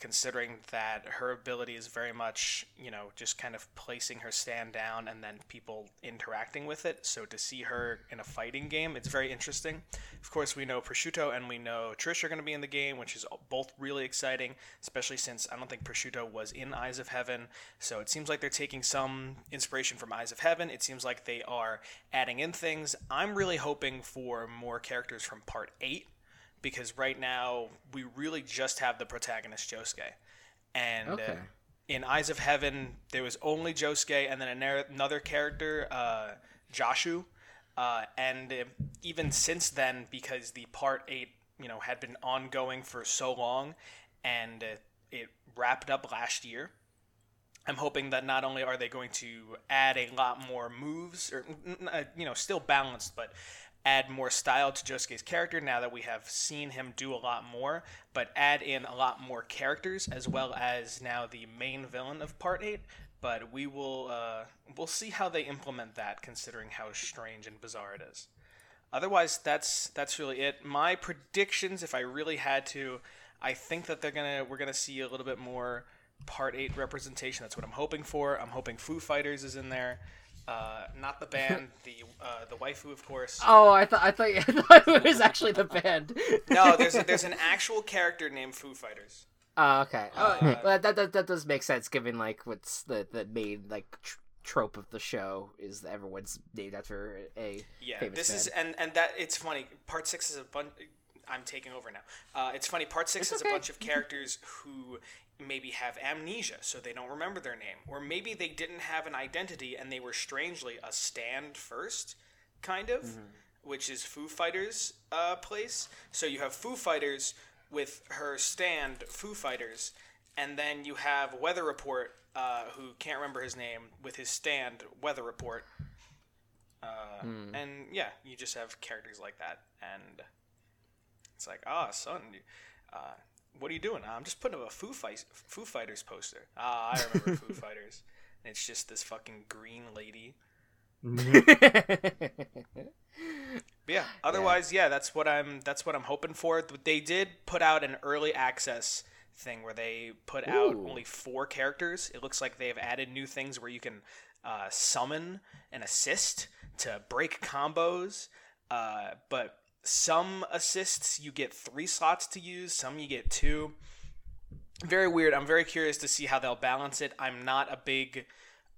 considering that her ability is very much, you know, just kind of placing her stand down and then people interacting with it. So to see her in a fighting game, it's very interesting. Of course, we know Prosciutto and we know Trish are going to be in the game, which is both really exciting, especially since I don't think Prosciutto was in Eyes of Heaven. So it seems like they're taking some inspiration from Eyes of Heaven. It seems like they are adding in things. I'm really hoping for more characters from Part 8 because right now we really just have the protagonist Josuke, and Okay. uh, in Eyes of Heaven there was only Josuke and then another character, uh, Joshu, uh, and uh, even since then because the part eight you know had been ongoing for so long, and uh, it wrapped up last year. I'm hoping that not only are they going to add a lot more moves, or uh, you know, still balanced, but add more style to Josuke's character now that we have seen him do a lot more, but add in a lot more characters as well as now the main villain of Part 8, but we will uh, we'll see how they implement that, considering how strange and bizarre it is. Otherwise, that's that's really it. My predictions, if I really had to, I think that they're gonna we're gonna see a little bit more Part Eight representation. That's what I'm hoping for. I'm hoping Foo Fighters is in there. Uh, not the band, the uh, the waifu, of course. Oh, I thought I thought, I thought it was actually the band. no, there's a, there's an actual character named Foo Fighters. Oh, okay. Oh, Uh, well, that, that that does make sense given like what's the the main like tr- trope of the show is that everyone's named after a Yeah, this is and and that it's funny. Part six is a bunch. I'm taking over now. Uh, it's funny. Part six It's is okay. a bunch of characters who maybe have amnesia, so they don't remember their name, or maybe they didn't have an identity and they were strangely a stand first, kind of, Mm-hmm. which is Foo Fighters' uh, place. So you have Foo Fighters with her stand, Foo Fighters, and then you have Weather Report, uh, who can't remember his name, with his stand, Weather Report. Uh, Hmm. And yeah, you just have characters like that, and it's like, ah, son, uh, what are you doing? I'm just putting up a Foo, Fight- Foo Fighters poster. Ah, I remember Foo Fighters. And it's just this fucking green lady. But yeah, otherwise, yeah. that's what I'm. That's what I'm hoping for. They did put out an early access thing where they put out only four characters. It looks like they've added new things where you can uh, summon and assist to break combos. Uh, but some assists you get three slots to use. Some you get two. Very weird. I'm very curious to see how they'll balance it. I'm not a big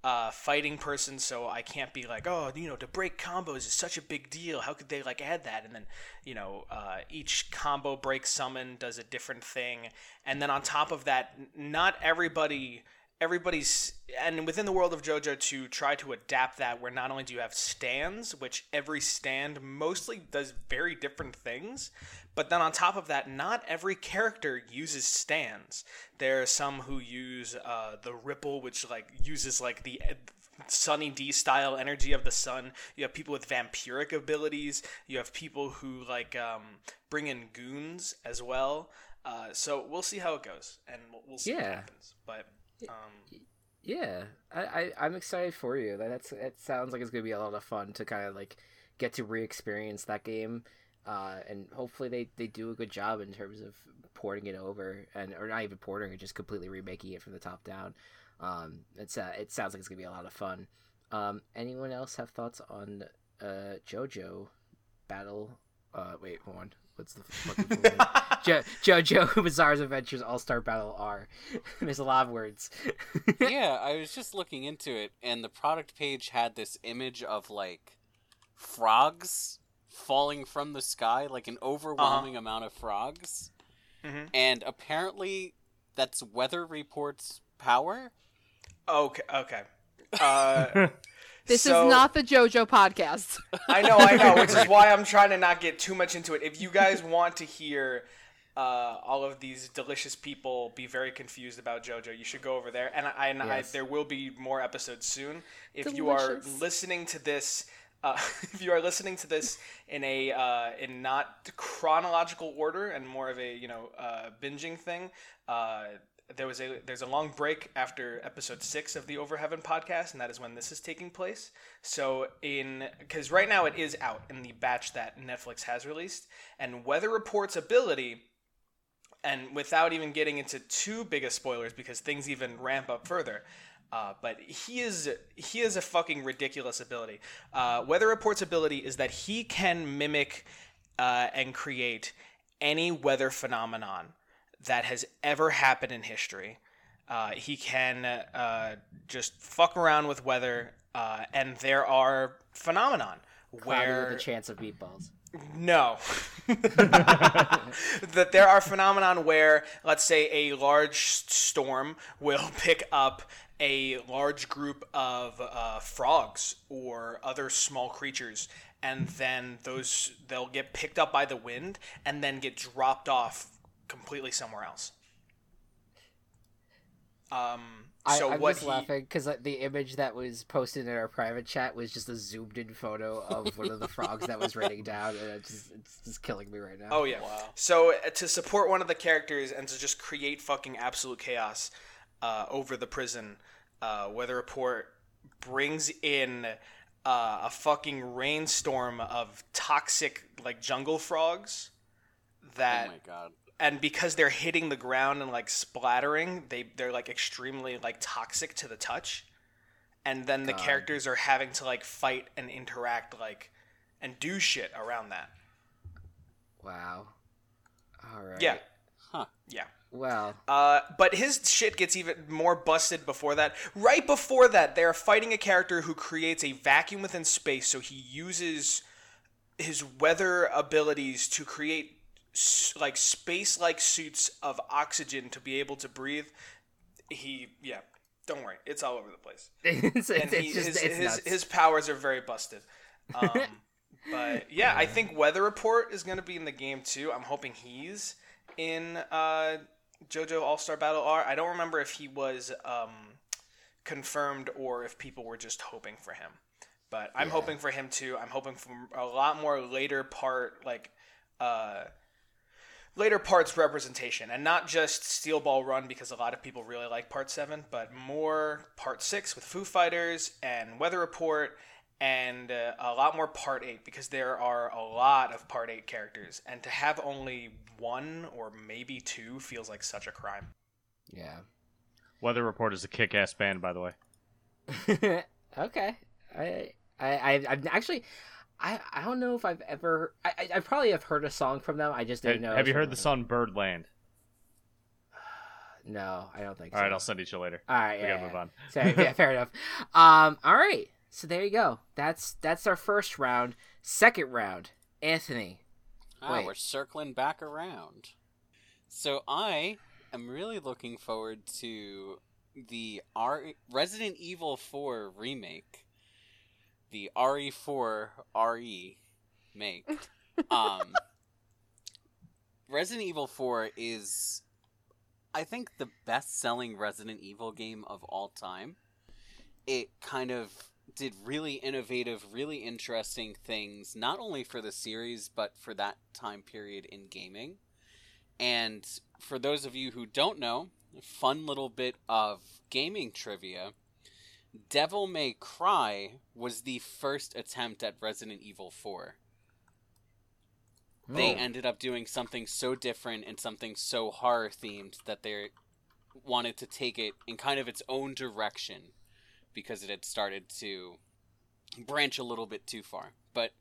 uh, fighting person, so I can't be like, oh, you know, to break combos is such a big deal. How could they like add that? And then, you know, uh, each combo break summon does a different thing, and then on top of that, not everybody. Everybody's and within the world of JoJo to try to adapt that, where not only do you have stands, which every stand mostly does very different things, but then on top of that, not every character uses stands. There are some who use uh, the ripple, which like uses like the Sunny D style energy of the sun. You have people with vampiric abilities. You have people who like um, bring in goons as well. Uh, so we'll see how it goes, and we'll, we'll see what happens. But um, Yeah, I, I I'm excited for you. That that's it sounds like it's gonna be a lot of fun to kind of like get to re-experience that game, uh, and hopefully they, they do a good job in terms of porting it over and or not even porting it, just completely remaking it from the top down. Um, it's uh, it sounds like it's gonna be a lot of fun. Um, anyone else have thoughts on uh JoJo Battle? Uh, wait, hold on. What's the fucking full name? jo- JoJo Bizarre's Adventures All Star Battle R. There's a lot of words. yeah, I was just looking into it, and the product page had this image of like frogs falling from the sky, like an overwhelming amount of frogs. Mhm. And apparently, that's Weather Report's power. okay, okay. Uh, This so- is not the JoJo podcast. I know, I know, which is why I'm trying to not get too much into it. If you guys want to hear uh, all of these delicious people be very confused about JoJo, you should go over there. And I, and I, there will be more episodes soon. If you are listening to this, uh, if you are listening to this in a uh, in not chronological order and more of a you know uh, binging thing. There was a there's a long break after episode six of the Over Heaven podcast, and that is when this is taking place. So in because right now it is out in the batch that Netflix has released, and Weather Report's ability, and without even getting into too big of spoilers because things even ramp up further. Uh, but he is he is a fucking ridiculous ability. Uh, Weather Report's ability is that he can mimic uh, and create any weather phenomenon that has ever happened in history. Uh, he can uh, just fuck around with weather, uh, and there are phenomenon where a chance of meatballs. no. that there are phenomenon where, let's say, a large storm will pick up a large group of uh, frogs or other small creatures, and then those they'll get picked up by the wind and then get dropped off completely somewhere else. Um. I, So I'm what just he, laughing because the image that was posted in our private chat was just a zoomed in photo of one of the frogs that was raining down, and it's just, it's just killing me right now. Oh yeah. So uh, to support one of the characters and to just create fucking absolute chaos uh, over the prison, uh, Weather Report brings in uh, a fucking rainstorm of toxic like jungle frogs that oh my god. And because they're hitting the ground and like splattering, they they're like extremely like toxic to the touch. And then the God. characters are having to like fight and interact like and do shit around that. Wow. All right. Yeah. Huh. Yeah. Well. Uh, but his shit gets even more busted before that. Right before that, they're fighting a character who creates a vacuum within space, so he uses his weather abilities to create s- like space-like suits of oxygen to be able to breathe. He, yeah, don't worry, it's all over the place. it's, And he, just his, his, his powers are very busted. Um, but yeah, I think Weather Report is going to be in the game too. I'm hoping he's in uh, JoJo All Star Battle R. I don't remember if he was um, confirmed or if people were just hoping for him. But I'm Yeah. hoping for him too. I'm hoping for a lot more later part, like uh, later parts representation, and not just Steel Ball Run because a lot of people really like Part Seven, but more Part Six with Foo Fighters and Weather Report. And uh, a lot more Part 8 because there are a lot of Part 8 characters. And to have only one or maybe two feels like such a crime. yeah. Weather Report is a kick-ass band, by the way. okay. I I I I've actually I I don't know if I've ever I I, I probably have heard a song from them. I just Have, didn't know. have you if it heard the song Birdland? No, I don't think All so. right, I'll send it to you later. All right, we yeah, gotta move on. So, yeah, fair enough. Um, all right. So there you go. That's that's our first round. Second round, Anthony. Ah, Wait. we're circling back around. So I am really looking forward to the R Resident Evil 4 remake. The RE4 RE make. Um Resident Evil 4 is I think the best-selling Resident Evil game of all time. It kind of did really innovative, really interesting things, not only for the series, but for that time period in gaming. And for those of you who don't know, fun little bit of gaming trivia Devil May Cry was the first attempt at Resident Evil 4. They Oh. ended up doing something so different and something so horror themed that they wanted to take it in kind of its own direction because it had started to branch a little bit too far. But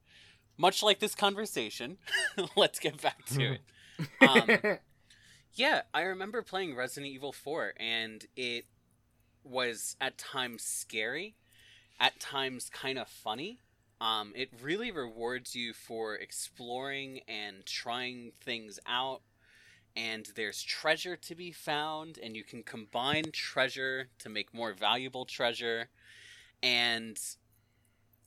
much like this conversation, let's get back to it. Um, yeah, I remember playing Resident Evil 4, and it was at times scary, at times kind of funny. Um, it really rewards you for exploring and trying things out. And there's treasure to be found, and you can combine treasure to make more valuable treasure. And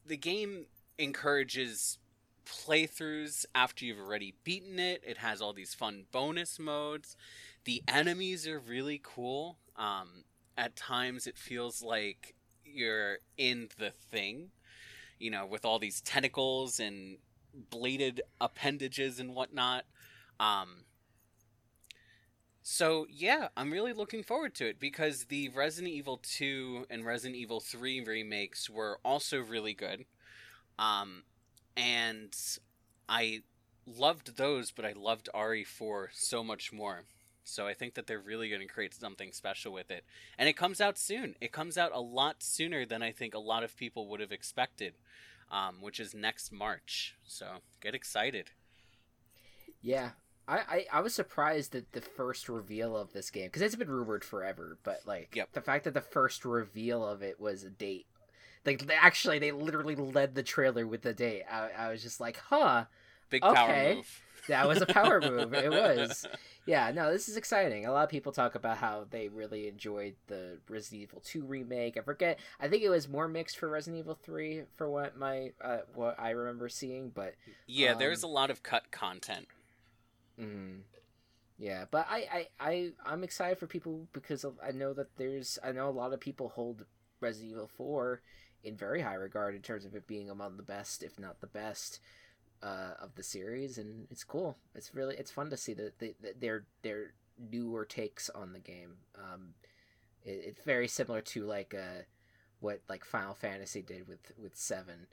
the game encourages playthroughs after you've already beaten it. It has all these fun bonus modes. The enemies are really cool. Um, at times, it feels like you're in the thing, you know, with all these tentacles and bladed appendages and whatnot. Um, so yeah, I'm really looking forward to it because the Resident Evil 2 and Resident Evil 3 remakes were also really good. Um, and I loved those, but I loved RE4 so much more. So I think that they're really going to create something special with it. And it comes out soon. It comes out a lot sooner than I think a lot of people would have expected, um, which is next March. So get excited. yeah. I, I, I was surprised that the first reveal of this game because it's been rumored forever, but like Yep. the fact that the first reveal of it was a date, like they- actually they literally led the trailer with the date. I, I was just like, huh, Big Okay. power move. that was a power move. It was. Yeah, no, this is exciting. A lot of people talk about how they really enjoyed the Resident Evil 2 remake. I forget. I think it was more mixed for Resident Evil 3 for what my uh, what I remember seeing, but Yeah, there's a Um, lot of cut content. mm, yeah, but I I I I'm excited for people because I know that there's I know a lot of people hold Resident Evil 4 in very high regard in terms of it being among the best, if not the best. Uh, of the series, and it's cool. It's really it's fun to see that they, that their their newer takes on the game. Um, It, it's very similar to like uh, what like Final Fantasy did with with seven,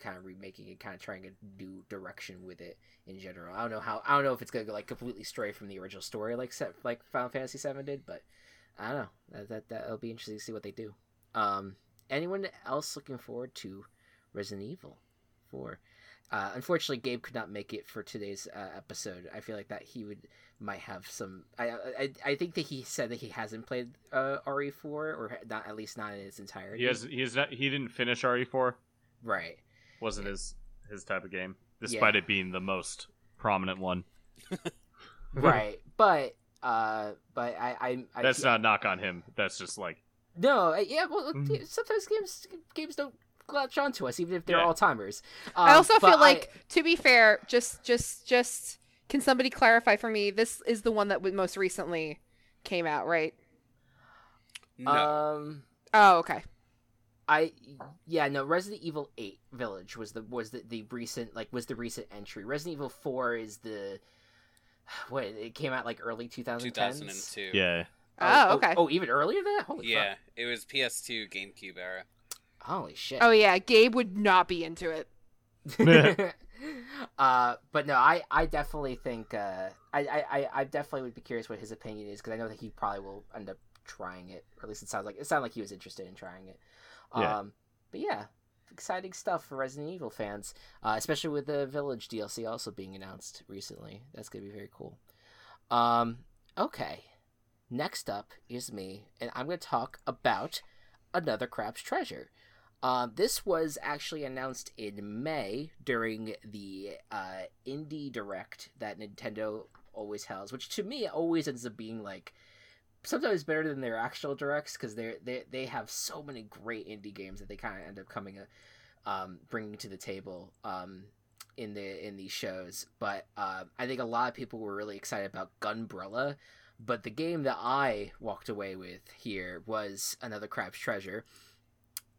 kind of remaking it, kind of trying a new direction with it in general. I don't know how I don't know if it's gonna go like completely stray from the original story like set like Final Fantasy seven did, but I don't know. That that that'll be interesting to see what they do. Um, anyone else looking forward to Resident Evil four? Uh, unfortunately, Gabe could not make it for today's uh, episode. I feel like that he would might have some. I, I I think that he said that he hasn't played uh, RE4 or not at least not in its entirety. He has. He has not. He didn't finish RE4. Right. Wasn't his his type of game, despite Yeah. it being the most prominent one. right. But uh, but I I, I That's not a knock on him. That's just like No, yeah. Well, Mhm. sometimes games games don't latch onto us, even if they're Yeah. all timers. I Um, also feel like, to be fair, just just just can somebody clarify for me? This is the one that w- most recently came out, right? No. um, Oh, okay. I yeah no Resident Evil Eight Village was the was the, the recent like was the recent entry. Resident Evil Four is the what it came out like early 2010s? 2002. yeah. Oh, okay. Oh, even earlier than that. Holy Yeah, it was PS2, GameCube era. Fuck. Holy shit. Oh yeah, Gabe would not be into it. uh, but no, I, I definitely think uh, I, I, I- I definitely would be curious what his opinion is because I know that he probably will end up trying it, or at least it sounds like it sounded like he was interested in trying it. Yeah. Um, but yeah, exciting stuff for Resident Evil fans, uh, especially with the Village DLC also being announced recently. That's gonna be very cool. Um, okay, next up is me, and I'm gonna talk about another Crab's Treasure. Um, this was actually announced in May during the uh, Indie Direct that Nintendo always has, which to me always ends up being like sometimes better than their actual directs because they they they have so many great indie games that they kind of end up coming uh, um, bringing to the table um, in the in these shows. But uh, I think a lot of people were really excited about Gunbrella. But the game that I walked away with here was another Crab's Treasure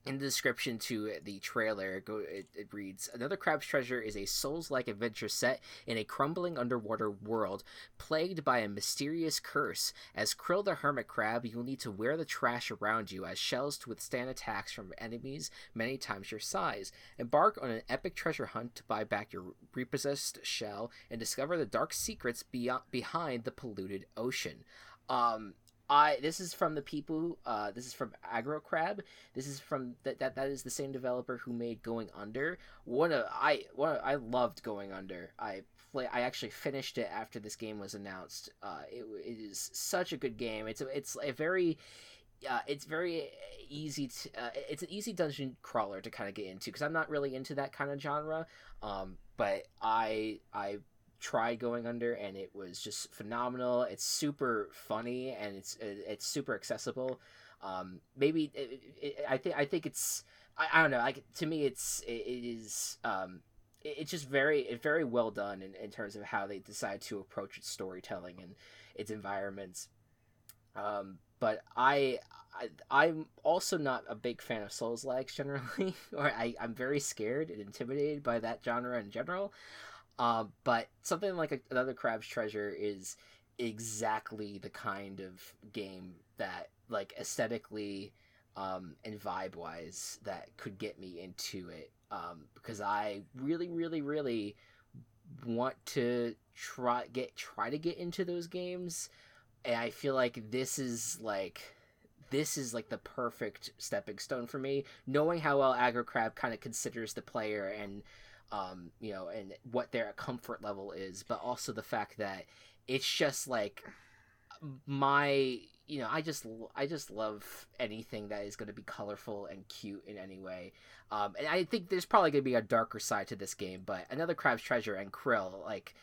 in the description to the trailer go it, it reads another crab's treasure is a souls-like adventure set in a crumbling underwater world plagued by a mysterious curse. As Kril the hermit crab you'll need to wear the trash around you as shells to withstand attacks from enemies many times your size. Embark on an epic treasure hunt to buy back your repossessed shell and discover the dark secrets beyond, behind the polluted ocean. Um I this is from the people. Uh, this is from Aggro Crab. This is from that that that is the same developer who made Going Under. One of I one of, I loved Going Under. I play. I actually finished it after this game was announced. Uh, it, it is such a good game. It's a, it's a very uh, it's very easy to uh, it's an easy dungeon crawler to kind of get into because I'm not really into that kind of genre. Um, but I I tried going under and it was just phenomenal. It's super funny and it's it's super accessible. Um maybe it, it, i think i think it's I, I don't know like to me it's it, it is um it, it's just very it's very well done in, in terms of how they decide to approach its storytelling and its environments. Um but i I, I'm also not a big fan of Souls likes generally, or I, I'm very scared and intimidated by that genre in general. Um, but something like a, another Crab's Treasure is exactly the kind of game that, like, aesthetically um, and vibe wise, that could get me into it. Um, because I really, really, really want to try get try to get into those games, and I feel like this is like this is like the perfect stepping stone for me. Knowing how well Aggro Crab kind of considers the player and um, you know, and what their comfort level is, but also the fact that it's just like my, you know, I just I just love anything that is going to be colorful and cute in any way. Um, and I think there's probably going to be a darker side to this game, but another Crab's Treasure and Kril, like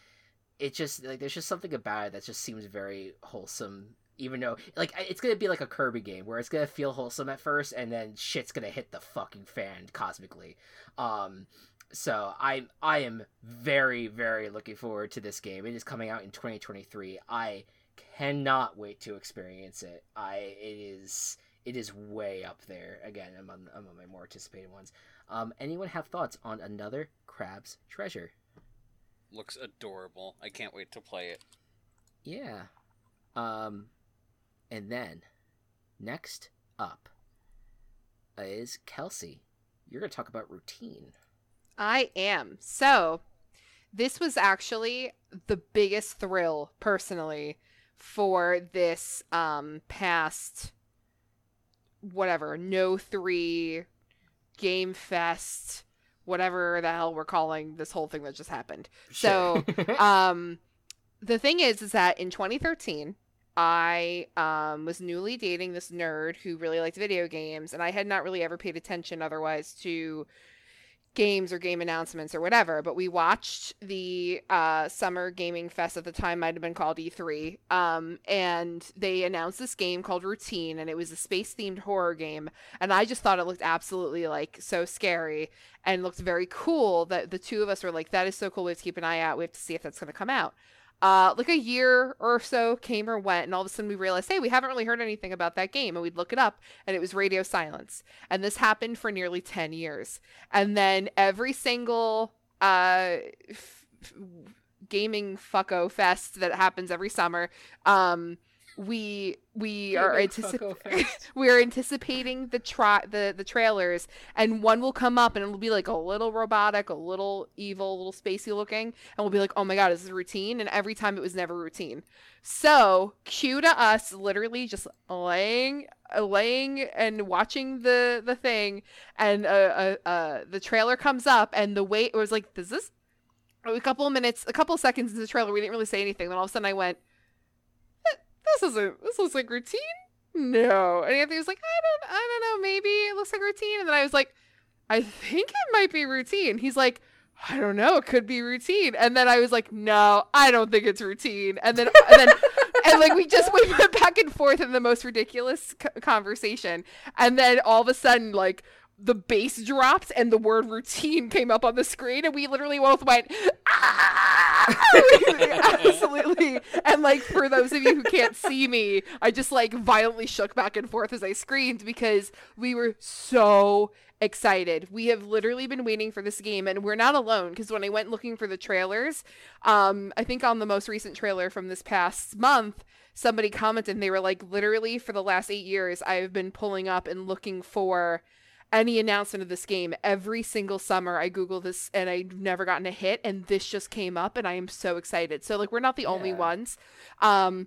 it just like there's just something about it that just seems very wholesome even though like it's gonna be like a kirby game where it's gonna feel wholesome at first and then shit's gonna hit the fucking fan cosmically um so i i am very very looking forward to this game it is coming out in 2023 i cannot wait to experience it i it is it is way up there again among, among my more anticipated ones um anyone have thoughts on another crab's treasure Looks adorable. I can't wait to play it. yeah um and then next up is Kelsey. You're going to talk about routine. I am. So, this was actually the biggest thrill personally for this um past whatever no 3 game fest whatever the hell we're calling this whole thing that just happened. So, um the thing is is that in 2013 I um, was newly dating this nerd who really liked video games, and I had not really ever paid attention otherwise to games or game announcements or whatever. But we watched the uh, summer gaming fest at the time might have been called E3, um, and they announced this game called Routine, and it was a space themed horror game. And I just thought it looked absolutely like so scary and looked very cool. That the two of us were like, "That is so cool. We have to keep an eye out. We have to see if that's going to come out." Uh, like a year or so came or went, and all of a sudden we realized, hey, we haven't really heard anything about that game. And we'd look it up, and it was radio silence. And this happened for nearly 10 years. And then every single uh, f- f- gaming fucko fest that happens every summer, um, we we are anticipating we are anticipating the tra- the the trailers and one will come up and it'll be like a little robotic a little evil a little spacey looking and we'll be like oh my god is this routine? And every time it was never routine. So cue to us literally just laying laying and watching the the thing and uh, uh, uh the trailer comes up and the wait was like does this a couple of minutes a couple of seconds into the trailer we didn't really say anything then all of a sudden i went this isn't this looks like routine? No. And anthony was like i don't i don't know maybe it looks like routine. And then i was like i think it might be routine. He's like i don't know it could be routine. And then i was like no i don't think it's routine. And then and then and like we just we went back and forth in the most ridiculous conversation. And then all of a sudden like the bass dropped and the word routine came up on the screen. And we literally both went ah! absolutely. And like for those of you who can't see me i just like violently shook back and forth as i screamed because we were so excited. We have literally been waiting for this game and we're not alone because when i went looking for the trailers um i think on the most recent trailer from this past month somebody commented and they were like literally for the last eight years i've been pulling up and looking for any announcement of this game every single summer i google this and i've never gotten a hit and this just came up and i am so excited. So like we're not the yeah. only ones. Um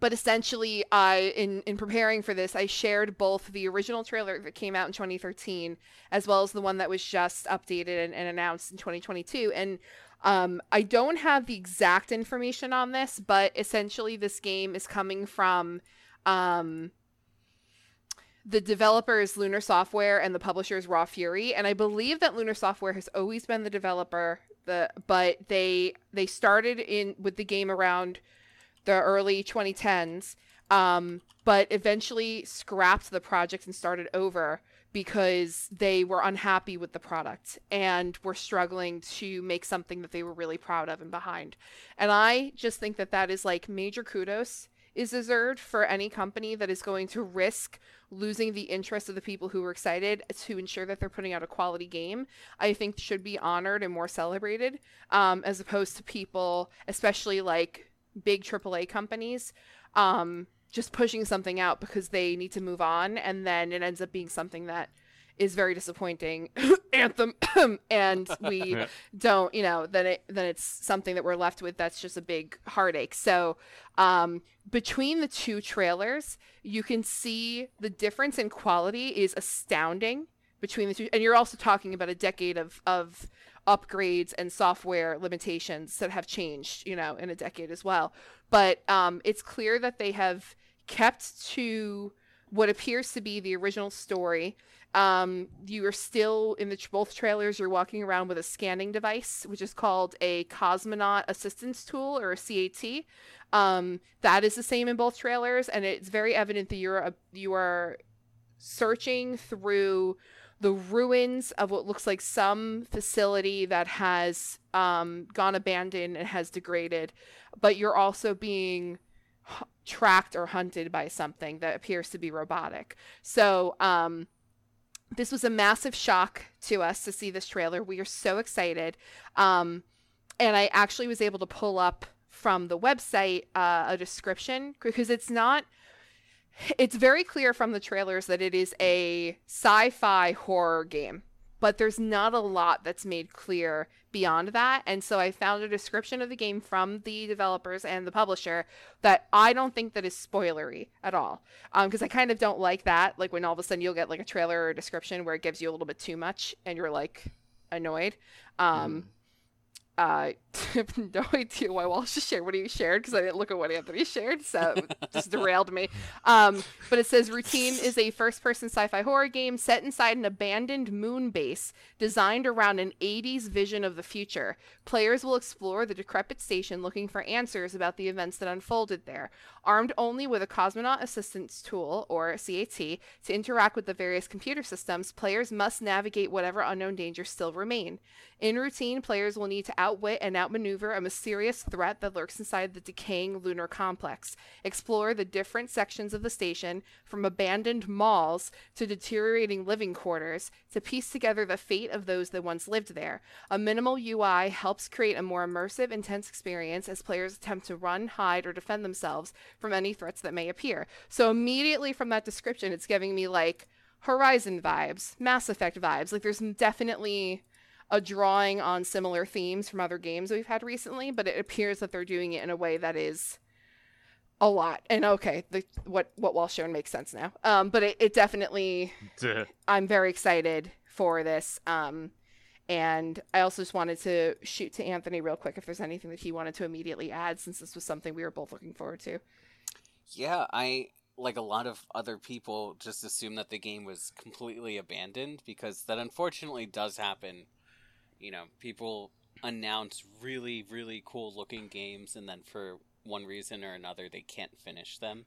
but essentially i in in preparing for this i shared both the original trailer that came out in 2013 as well as the one that was just updated and, and announced in 2022 and um, I don't have the exact information on this, but essentially, this game is coming from um, the developer is Lunar Software and the publisher is Raw Fury. And I believe that Lunar Software has always been the developer, the but they they started in with the game around the early 2010s, um, but eventually scrapped the project and started over because they were unhappy with the product and were struggling to make something that they were really proud of and behind. And I just think that that is like major kudos is deserved for any company that is going to risk losing the interest of the people who were excited to ensure that they're putting out a quality game, I think should be honored and more celebrated, um, as opposed to people, especially like big AAA companies, um, just pushing something out because they need to move on, and then it ends up being something that is very disappointing anthem and we don't you know then it then it's something that we're left with that's just a big heartache. So um between the two trailers you can see the difference in quality is astounding between the two and you're also talking about a decade of of upgrades and software limitations that have changed you know in a decade as well. But um it's clear that they have kept to what appears to be the original story um, you are still in the both trailers. You're walking around with a scanning device, which is called a cosmonaut assistance tool or a CAT. Um, that is the same in both trailers, and it's very evident that you're a, you are searching through the ruins of what looks like some facility that has um, gone abandoned and has degraded, but you're also being h- tracked or hunted by something that appears to be robotic. So, um, this was a massive shock to us to see this trailer. We are so excited. Um, and I actually was able to pull up from the website uh, a description because it's not it's very clear from the trailers that it is a sci-fi horror game but there's not a lot that's made clear beyond that. And so i found a description of the game from the developers and the publisher that i don't think that is spoilery at all. Because um, i kind of don't like that like when all of a sudden you'll get like a trailer or a description where it gives you a little bit too much and you're like annoyed. Um, mm uh, no idea why Walsh shared what he shared because I didn't look at what Anthony shared, so just derailed me. Um, but it says Routine is a first-person sci-fi horror game set inside an abandoned moon base designed around an 80s vision of the future. Players will explore the decrepit station looking for answers about the events that unfolded there. Armed only with a cosmonaut assistance tool or CAT to interact with the various computer systems, players must navigate whatever unknown dangers still remain. In routine, players will need to outwit and outmaneuver a mysterious threat that lurks inside the decaying lunar complex, explore the different sections of the station, from abandoned malls to deteriorating living quarters, to piece together the fate of those that once lived there. A minimal UI helps create a more immersive, intense experience as players attempt to run, hide, or defend themselves from any threats that may appear. So immediately from that description, it's giving me like Horizon vibes, Mass Effect vibes. Like there's definitely a drawing on similar themes from other games we've had recently, but it appears that they're doing it in a way that is a lot. And okay, the what what Walsh shown makes sense now. Um, but it, it definitely I'm very excited for this. Um, and I also just wanted to shoot to Anthony real quick if there's anything that he wanted to immediately add since this was something we were both looking forward to. Yeah, I like a lot of other people just assume that the game was completely abandoned because that unfortunately does happen you know, people announce really, really cool looking games and then for one reason or another they can't finish them.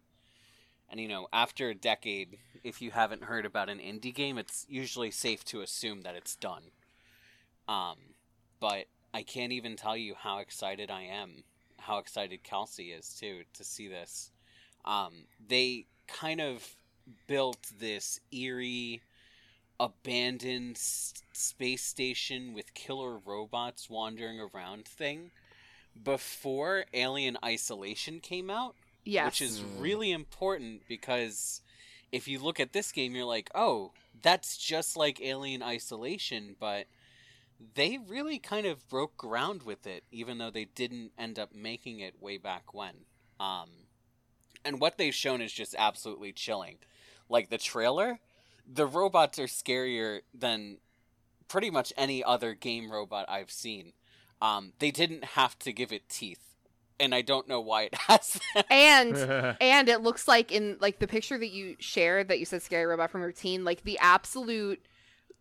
And you know, after a decade, if you haven't heard about an indie game, it's usually safe to assume that it's done. Um, but I can't even tell you how excited I am, how excited Kelsey is too to see this. Um, they kind of built this eerie abandoned s- space station with killer robots wandering around thing before Alien Isolation came out. Yes. Which is really important because if you look at this game, you're like, oh, that's just like Alien Isolation, but they really kind of broke ground with it, even though they didn't end up making it way back when. Um, and what they've shown is just absolutely chilling. Like the trailer, the robots are scarier than pretty much any other game robot I've seen. Um, they didn't have to give it teeth, and I don't know why it has. Them. And and it looks like in like the picture that you shared that you said scary robot from routine, like the absolute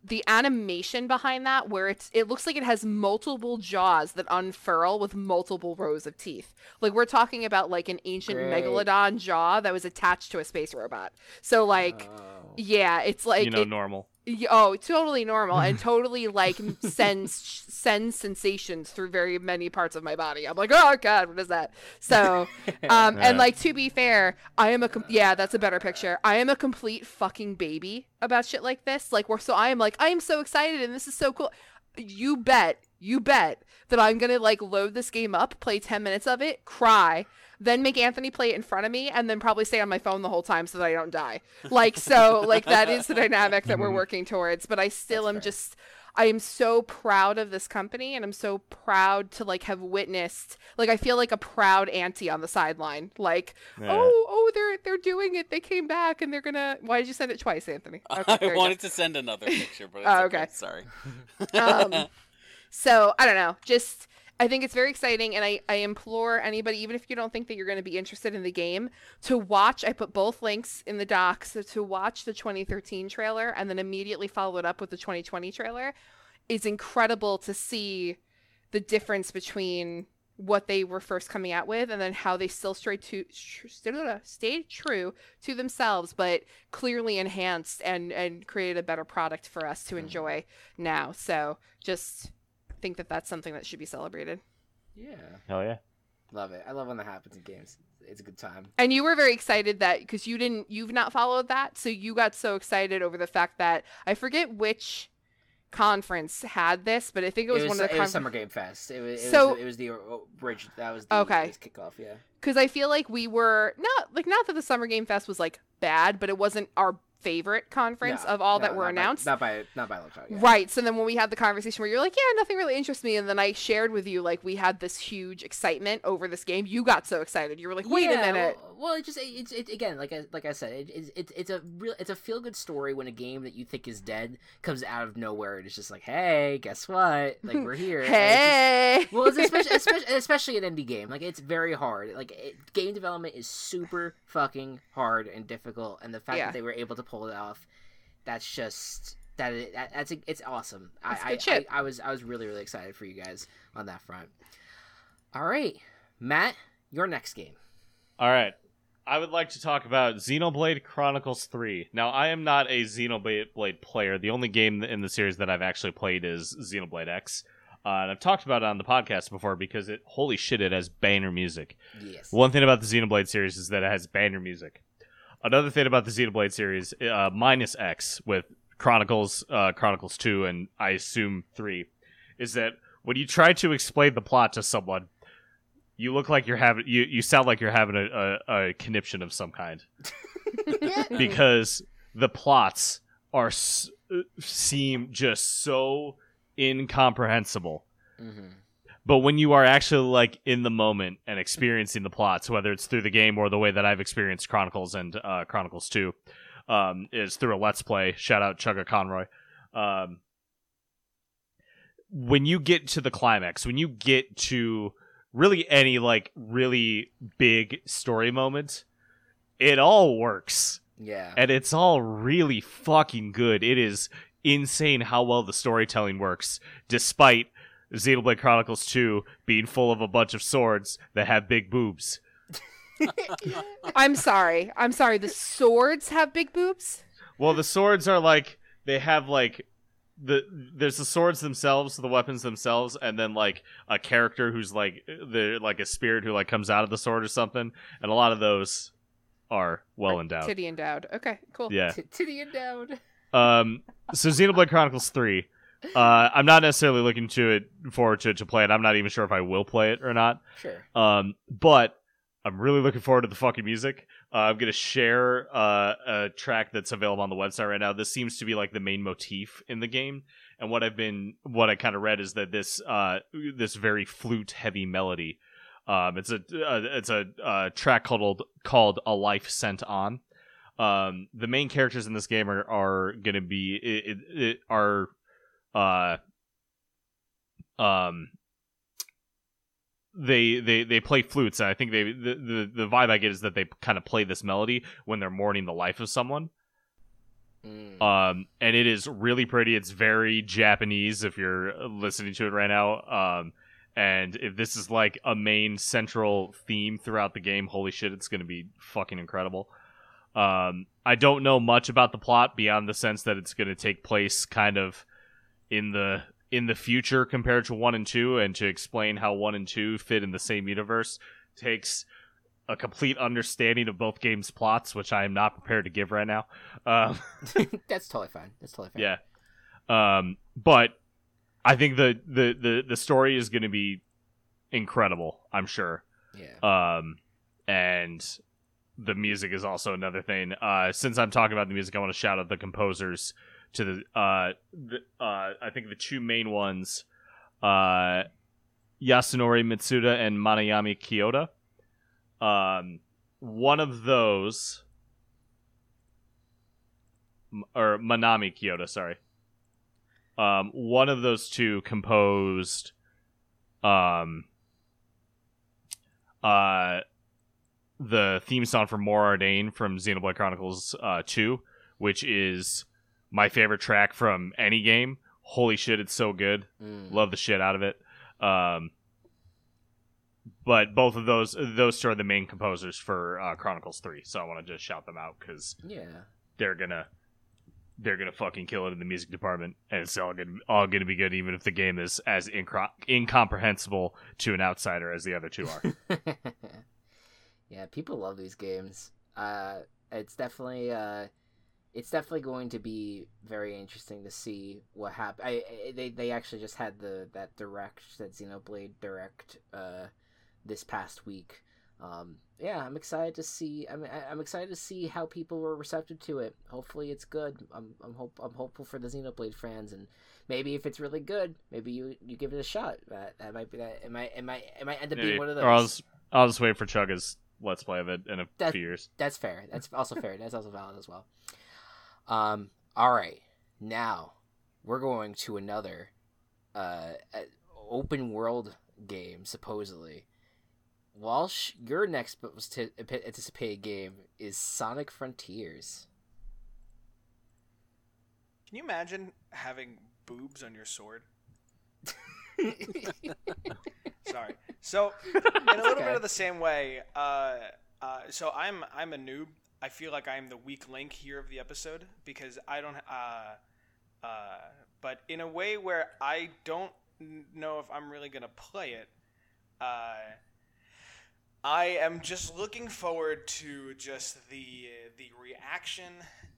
the animation behind that where it's it looks like it has multiple jaws that unfurl with multiple rows of teeth like we're talking about like an ancient Great. megalodon jaw that was attached to a space robot so like oh. yeah it's like you know it, normal Oh, totally normal and totally like sends sends sensations through very many parts of my body. I'm like, oh god, what is that? So, um, and like to be fair, I am a com- yeah, that's a better picture. I am a complete fucking baby about shit like this. Like, we're so I am like I am so excited and this is so cool. You bet, you bet that I'm gonna like load this game up, play ten minutes of it, cry, then make Anthony play it in front of me, and then probably stay on my phone the whole time so that I don't die. Like so, like that is the dynamic that we're mm-hmm. working towards. But I still That's am fair. just. I am so proud of this company and I'm so proud to like have witnessed like I feel like a proud auntie on the sideline. Like, yeah. oh, oh, they're they're doing it. They came back and they're gonna why did you send it twice, Anthony? Okay, I wanted to send another picture, but oh, okay. okay. Sorry. um, so I don't know. Just I think it's very exciting, and I, I implore anybody, even if you don't think that you're going to be interested in the game, to watch. I put both links in the docs so to watch the 2013 trailer and then immediately follow it up with the 2020 trailer. It's incredible to see the difference between what they were first coming out with and then how they still stayed to stayed true to themselves but clearly enhanced and and created a better product for us to mm-hmm. enjoy now so just think that that's something that should be celebrated. Yeah. Hell yeah. Love it. I love when that happens in games. It's a good time. And you were very excited that because you didn't, you've not followed that, so you got so excited over the fact that I forget which conference had this, but I think it was, it was one of the it conf- Summer Game Fest. It was, it so was, it was the bridge. That was the okay kickoff. Yeah. Because I feel like we were not like not that the Summer Game Fest was like bad, but it wasn't our favorite conference No, of all no, that were not by- announced. not by not by a shot. Yeah. Right. So then when we had the conversation where you're like, yeah, nothing really interests me. And then I shared with you, like, we had this huge excitement over this game. You got so excited. You were like, wait a Yeah, minute. Well, well, it just it's it, again like I, like I said, it, it's it's it's a real it's a feel good story when a game that you think is dead comes out of nowhere and it's just like, hey, guess what? Like we're here. And it's just- hey. well, it's especially, especially especially an indie game. Like it's very hard. Like it, game development is super fucking hard and difficult, and the fact Yeah. that they were able to pull it off, that's just that. is- that that's a, it's awesome. That's I, good I, shit. I I was I was really really excited for you guys on that front. All right, Matt, your next game. All right. I would like to talk about Xenoblade Chronicles 3. Now, I am not a Xenoblade Blade player. The only game in the series that I've actually played is Xenoblade X. Uh, and I've talked about it on the podcast before because it, holy shit, it has banger music. Yes. One thing about the Xenoblade series is that it has banger music. Another thing about the Xenoblade series, uh, minus X with Chronicles, uh, Chronicles 2, and I assume 3, is that when you try to explain the plot to someone, you look like you're having you, you sound like you're having a, a, a conniption of some kind. Because the plots are s- seem just so incomprehensible. Hmm but when you are actually like in the moment and experiencing the plots whether it's through the game or the way that i've experienced chronicles and uh, chronicles 2 um, is through a let's play. Shout out Chuggaaconroy. Um, when you get to the climax when you get to really any like really big story moment it all works Yeah. and it's all really fucking good. It is insane how well the storytelling works, despite Xenoblade Chronicles 2 being full of a bunch of swords that have big boobs. I'm sorry. I'm sorry. The swords have big boobs? Well, the swords are like they have like the there's the swords themselves, the weapons themselves, and then like a character who's like the like a spirit who like comes out of the sword or something, and a lot of those are well endowed. Titty endowed. Okay, cool. Yeah. T- titty endowed. Um, so Xenoblade Chronicles Three. Uh, I'm not necessarily looking to it forward to to play it. I'm not even sure if I will play it or not. Sure. Um, but I'm really looking forward to the fucking music. Uh, I'm gonna share uh, a track that's available on the website right now. This seems to be like the main motif in the game, and what I've been, what I kind of read is that this, uh, this very flute heavy melody. Um, it's a, uh, it's a uh, track called called "A Life Sent On." Um, the main characters in this game are are gonna be it, it, it are, uh, um, they they they play flutes. And i think they the, the the vibe i get is that they kind of play this melody when they're mourning the life of someone. Mm. um and it is really pretty. It's very japanese if you're listening to it right now. Um and if this is like a main central theme throughout the game holy shit it's gonna be fucking incredible. Um i don't know much about the plot beyond the sense that it's gonna take place kind of in the in the future compared to one and two and to explain how one and two fit in the same universe takes a complete understanding of both games plots which i am not prepared to give right now um That's totally fine. That's totally fine. yeah. Um, but I think the the the, the story is going to be incredible. I'm sure. Yeah. Um, and the music is also another thing. Uh, since I'm talking about the music, I want to shout out the composers to the uh, the, uh, I think the two main ones, uh, Yasunori Mitsuda and Manayami Kyoto. Um, one of those, or Manami Kiyota, sorry. Um, one of those two composed, um, uh, the theme song for Mor Ardain from Xenoblade Chronicles uh, 2, which is my favorite track from any game. Holy shit, it's so good. Mm. Love the shit out of it. Um, but both of those those two are the main composers for uh, Chronicles 3, so I want to just shout them out because Yeah. they're gonna they're gonna fucking kill it in the music department, and it's all gonna all gonna be good, even if the game is as incro- incomprehensible to an outsider as the other two are. yeah, people love these games. Uh, it's definitely uh, it's definitely going to be very interesting to see what happens. I, I they they actually just had the that direct that Xenoblade direct uh this past week. um, yeah, I'm excited to see. I'm I'm excited to see how people were receptive to it. Hopefully, it's good. I'm I'm hope I'm hopeful for the Xenoblade fans, and maybe if it's really good, maybe you you give it a shot. That that might be that. It might it might it might end up being one of those. Or I'll just, I'll just wait for Chugga's let's play of it in a That- few years. That's fair. That's also fair. That's also valid as well. Um. All right. Now we're going to another uh uh, open world game supposedly. Walsh, your next anticipated game is Sonic Frontiers. Can you imagine having boobs on your sword? Sorry. So, in a little Okay. bit of the same way, uh, uh, so I'm I'm a noob. I feel like I'm the weak link here of the episode because I don't. Uh, uh, but in a way where I don't know if I'm really gonna play it. Uh, I am just looking forward to just the the reaction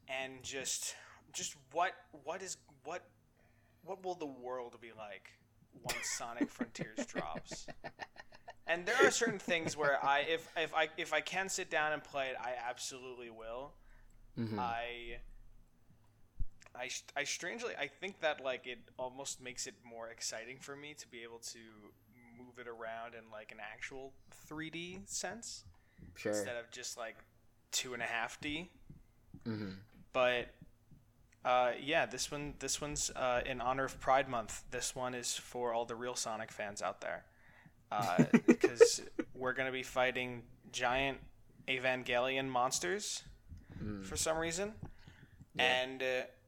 and just just what what is what what will the world be like once Sonic Frontiers drops? And there are certain things where I if if I if I can sit down and play it, I absolutely will. Mhm. I I I strangely I think that like it almost makes it more exciting for me to be able to move it around in like an actual 3D sense Sure. instead of just like two and a half D. hmm But uh, yeah, this one this one's uh, in honor of Pride Month. This one is for all the real Sonic fans out there, uh, because we're gonna be fighting giant Evangelion monsters Mm. for some reason, and. Uh,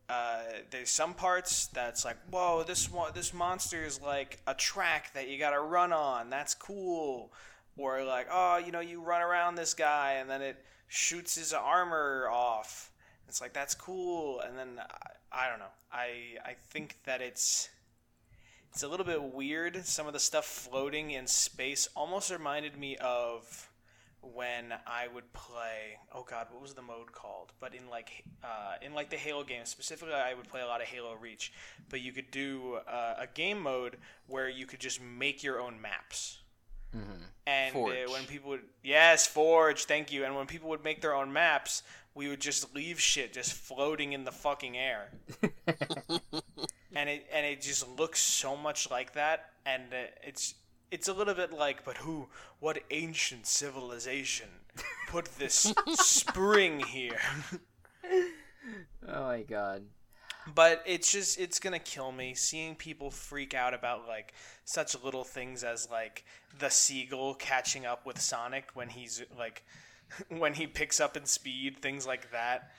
uh, there's some parts that's like, whoa, this one, this monster is like a track that you gotta run on. That's cool. Or like, oh, you know, you run around this guy and then it shoots his armor off. It's like that's cool. And then I, I don't know. I I think that it's it's a little bit weird. Some of the stuff floating in space almost reminded me of when I would play. Oh God, what was the mode called? But in like uh, in like the Halo games, specifically, I would play a lot of Halo Reach. But you could do uh, a game mode where you could just make your own maps. hmm And uh, when people would yes, Forge, thank you. And when people would make their own maps, we would just leave shit just floating in the fucking air. and it and it just looks so much like that and uh, it's it's a little bit like but who what ancient civilization put this spring here Oh my god. but it's just it's gonna kill me seeing people freak out about like such little things as like the seagull catching up with sonic when he's like when he picks up in speed things like that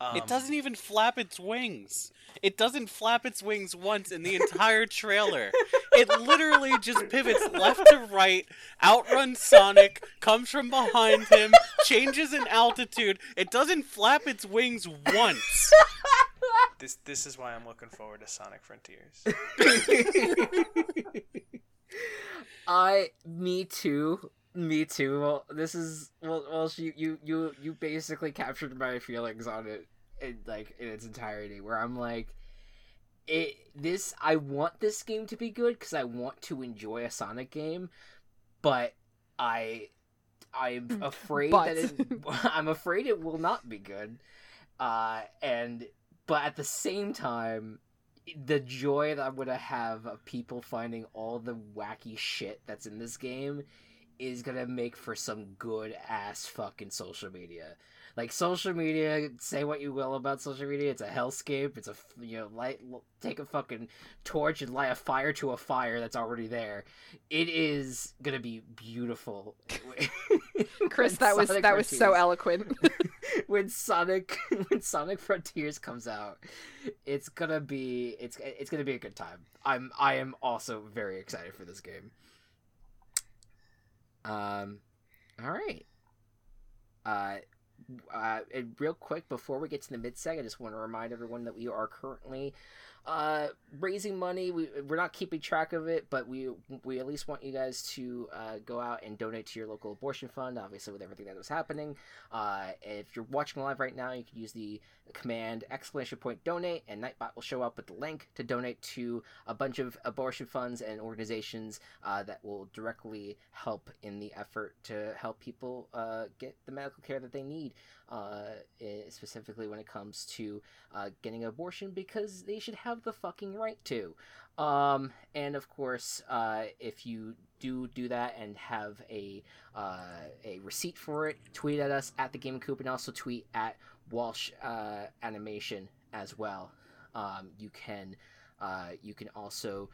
um, it doesn't even flap its wings. It doesn't flap its wings once in the entire trailer. It literally just pivots left to right, outruns Sonic, comes from behind him, changes in altitude. It doesn't flap its wings once. this this is why i'm looking forward to sonic frontiers I, me too, me too. Well, this is well, well, you you you you basically captured my feelings on it, in like in its entirety. Where I'm like, it this I want this game to be good because I want to enjoy a Sonic game, but I I'm afraid that it, I'm afraid it will not be good. Uh, and but at the same time, the joy that I'm gonna have of people finding all the wacky shit that's in this game is gonna make for some good ass fucking social media. Like social media, say what you will about social media, it's a hellscape. It's a you know light take a fucking torch and light a fire to a fire that's already there. It is gonna be beautiful. Chris, that was Sonic that was so eloquent. when Sonic when Sonic Frontiers comes out, it's gonna be it's it's gonna be a good time. I'm I am also very excited for this game. Um, all right. Uh, uh, and real quick before we get to the mid seg, I just want to remind everyone that we are currently uh, raising money. We we're not keeping track of it, but we we at least want you guys to uh, go out and donate to your local abortion fund. Obviously, with everything that was happening, uh, if you're watching live right now, you can use the command exclamation point donate, and Nightbot will show up with the link to donate to a bunch of abortion funds and organizations uh, that will directly help in the effort to help people uh, get the medical care that they need. Uh, eh, specifically when it comes to uh, getting an abortion because they should have the fucking right to. Um, and of course, uh, if you do do that and have a uh, a receipt for it, tweet at us at the Game Coop and also tweet at Walsh uh, Animation as well. Um, you can uh, you can also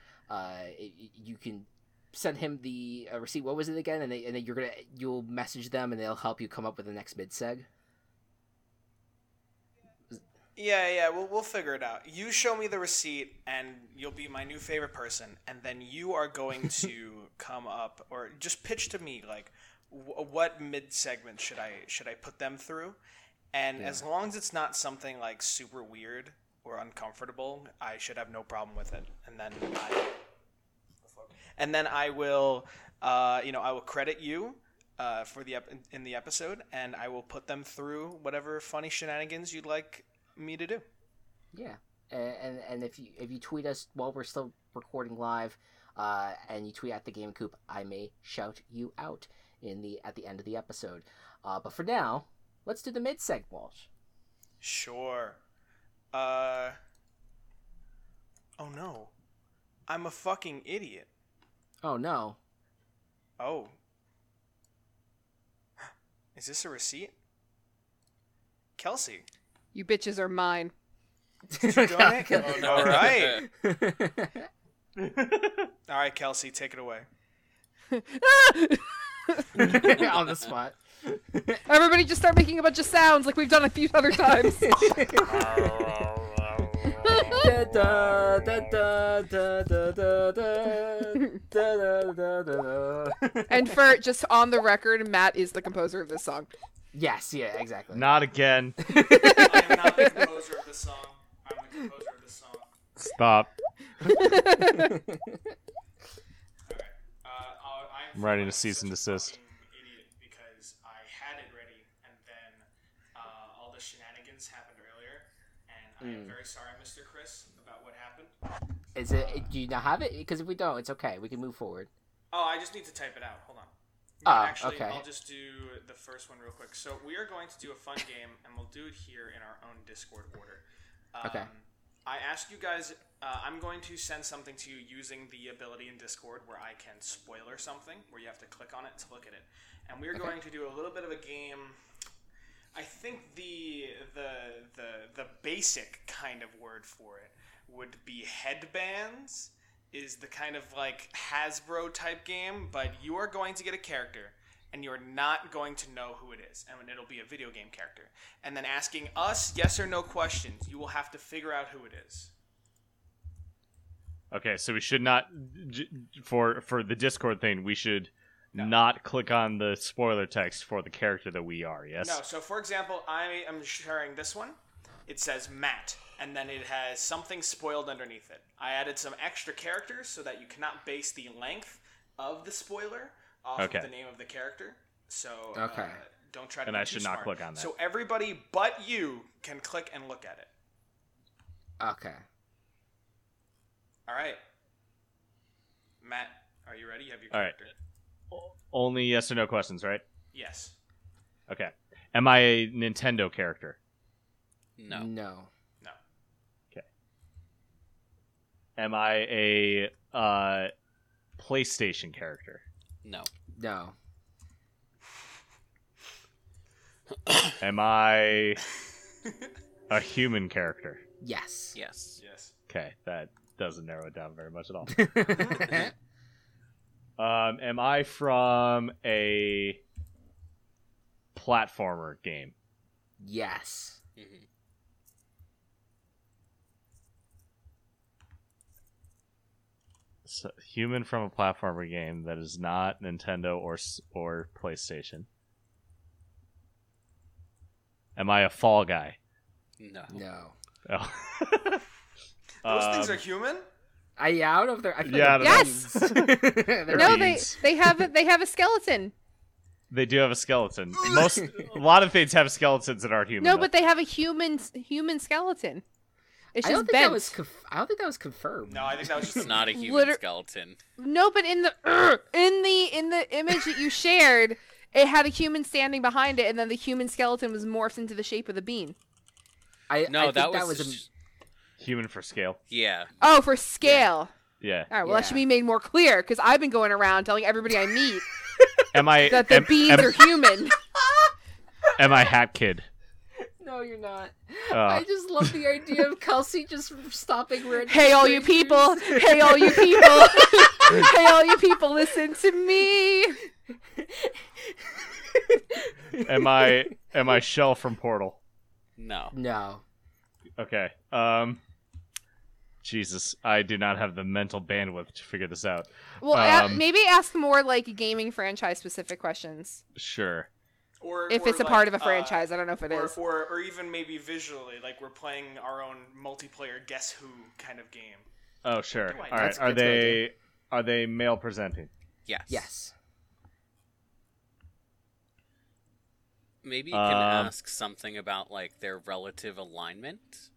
you can send him the uh, receipt. What was it again? And, they, and then you're gonna you'll message them and they'll help you come up with the next mid seg. Yeah, yeah, we'll, we'll figure it out. You show me the receipt, and you'll be my new favorite person. And then you are going to come up, or just pitch to me, like, w- what mid segment should I should I put them through? And Yeah. as long as it's not something like super weird or uncomfortable, I should have no problem with it. And then I, and then I will, uh, you know, I will credit you uh, for the ep- in the episode, and I will put them through whatever funny shenanigans you'd like me to do. Yeah, and and, if you if you tweet us while we're still recording live, uh, and you tweet at the Game Coop, I may shout you out in the at the end of the episode. Uh, but for now, let's do the mid seg Walsh. Sure. Uh. Oh no. I'm a fucking idiot. Oh no, Oh. Is this a receipt? Kelsey. You bitches are mine. Did you donate? All right. All right, Kelsey, take it away. on the spot. Everybody just start making a bunch of sounds like we've done a few other times. Da, da, da, da, da, da, da, da, da, da, da, da. and for just on the record, Matt is the composer of this song. Yes, yeah, exactly. Not again. I am not the composer of this song. I'm the composer of this song. Stop. Uh, I'll, I'm I'm writing a feeling cease and such desist. fucking Idiot because I had it ready and then uh, all the shenanigans happened earlier, and I am very sorry, Mr. Chris, about what happened. Is it? Do you not have it? Because if we don't, it's okay. We can move forward. Oh, I just need to type it out. Hold on. Ah, Actually, okay. I'll just do the first one real quick. So we are going to do a fun game, and we'll do it here in our own Discord order. Um, Okay. I asked you guys. Uh, I'm going to send something to you using the ability in Discord where I can spoiler something, where you have to click on it to look at it, and we're going to do a little bit of a game. I think the the the the basic kind of word for it would be headbands is the kind of like Hasbro type game, but you are going to get a character and you're not going to know who it is. And it'll be a video game character. And then asking us yes or no questions, you will have to figure out who it is. Okay, so we should not for for the Discord thing. We should not click on the spoiler text for the character that we are. Yes. No, so for example, I am sharing this one. It says Matt, and then it has something spoiled underneath it. I added some extra characters so that you cannot base the length of the spoiler off Okay. of the name of the character. So Okay. uh, don't try to. And be I too should not click on that. So everybody but you can click and look at it. Okay. All right, Matt, are you ready? You have your All right. character. Only yes or no questions, right? Yes. Okay. Am I a Nintendo character? No. No. No. Am I a uh, PlayStation character? No. No. Am I a human character? Yes. Yes. Yes. Okay, that doesn't narrow it down very much at all. um, am I from a platformer game? yes. hmm So, human from a platformer game that is not Nintendo or s- or PlayStation. Am I a fall guy? No. No. Oh. Those things Um, are human. I, yeah, I don't know if they're. I feel Yeah, like I don't they're know. beans. They're no, beans. they they have a, they have a skeleton. They do have a skeleton. Most a lot of things have skeletons that aren't human. No, though. but they have a human human skeleton. It's I don't think bent. that was. Conf- I don't think that was confirmed. No, I think that was just not a human Liter- skeleton. No, but in the er, in the in the image that you shared, it had a human standing behind it, and then the human skeleton was morphed into the shape of the bean. I, No, I think that was, that was. just- human for scale. yeah. Oh, for scale. Yeah. All right, well that should be made more clear because I've been going around telling everybody I meet Am I that the am, beans am, are human. am I Hat Kid? A, no, you're not. Uh, I just love the idea of Kelsey just stopping random hey, all you people! Hey, all you people! hey, all you people! Listen to me. am I am I Chell from Portal? No. No. Okay. Um. Jesus, I do not have the mental bandwidth to figure this out. Well, a- Um, maybe ask more like gaming franchise specific questions. Sure. Or If or it's a like, part of a uh, franchise, I don't know if it or, is. or or even maybe visually, like we're playing our own multiplayer Guess Who kind of game. Oh, sure. do I All know? right. That's Are good they are they male presenting? Yes. Yes. Maybe you can Um, ask something about like their relative alignment.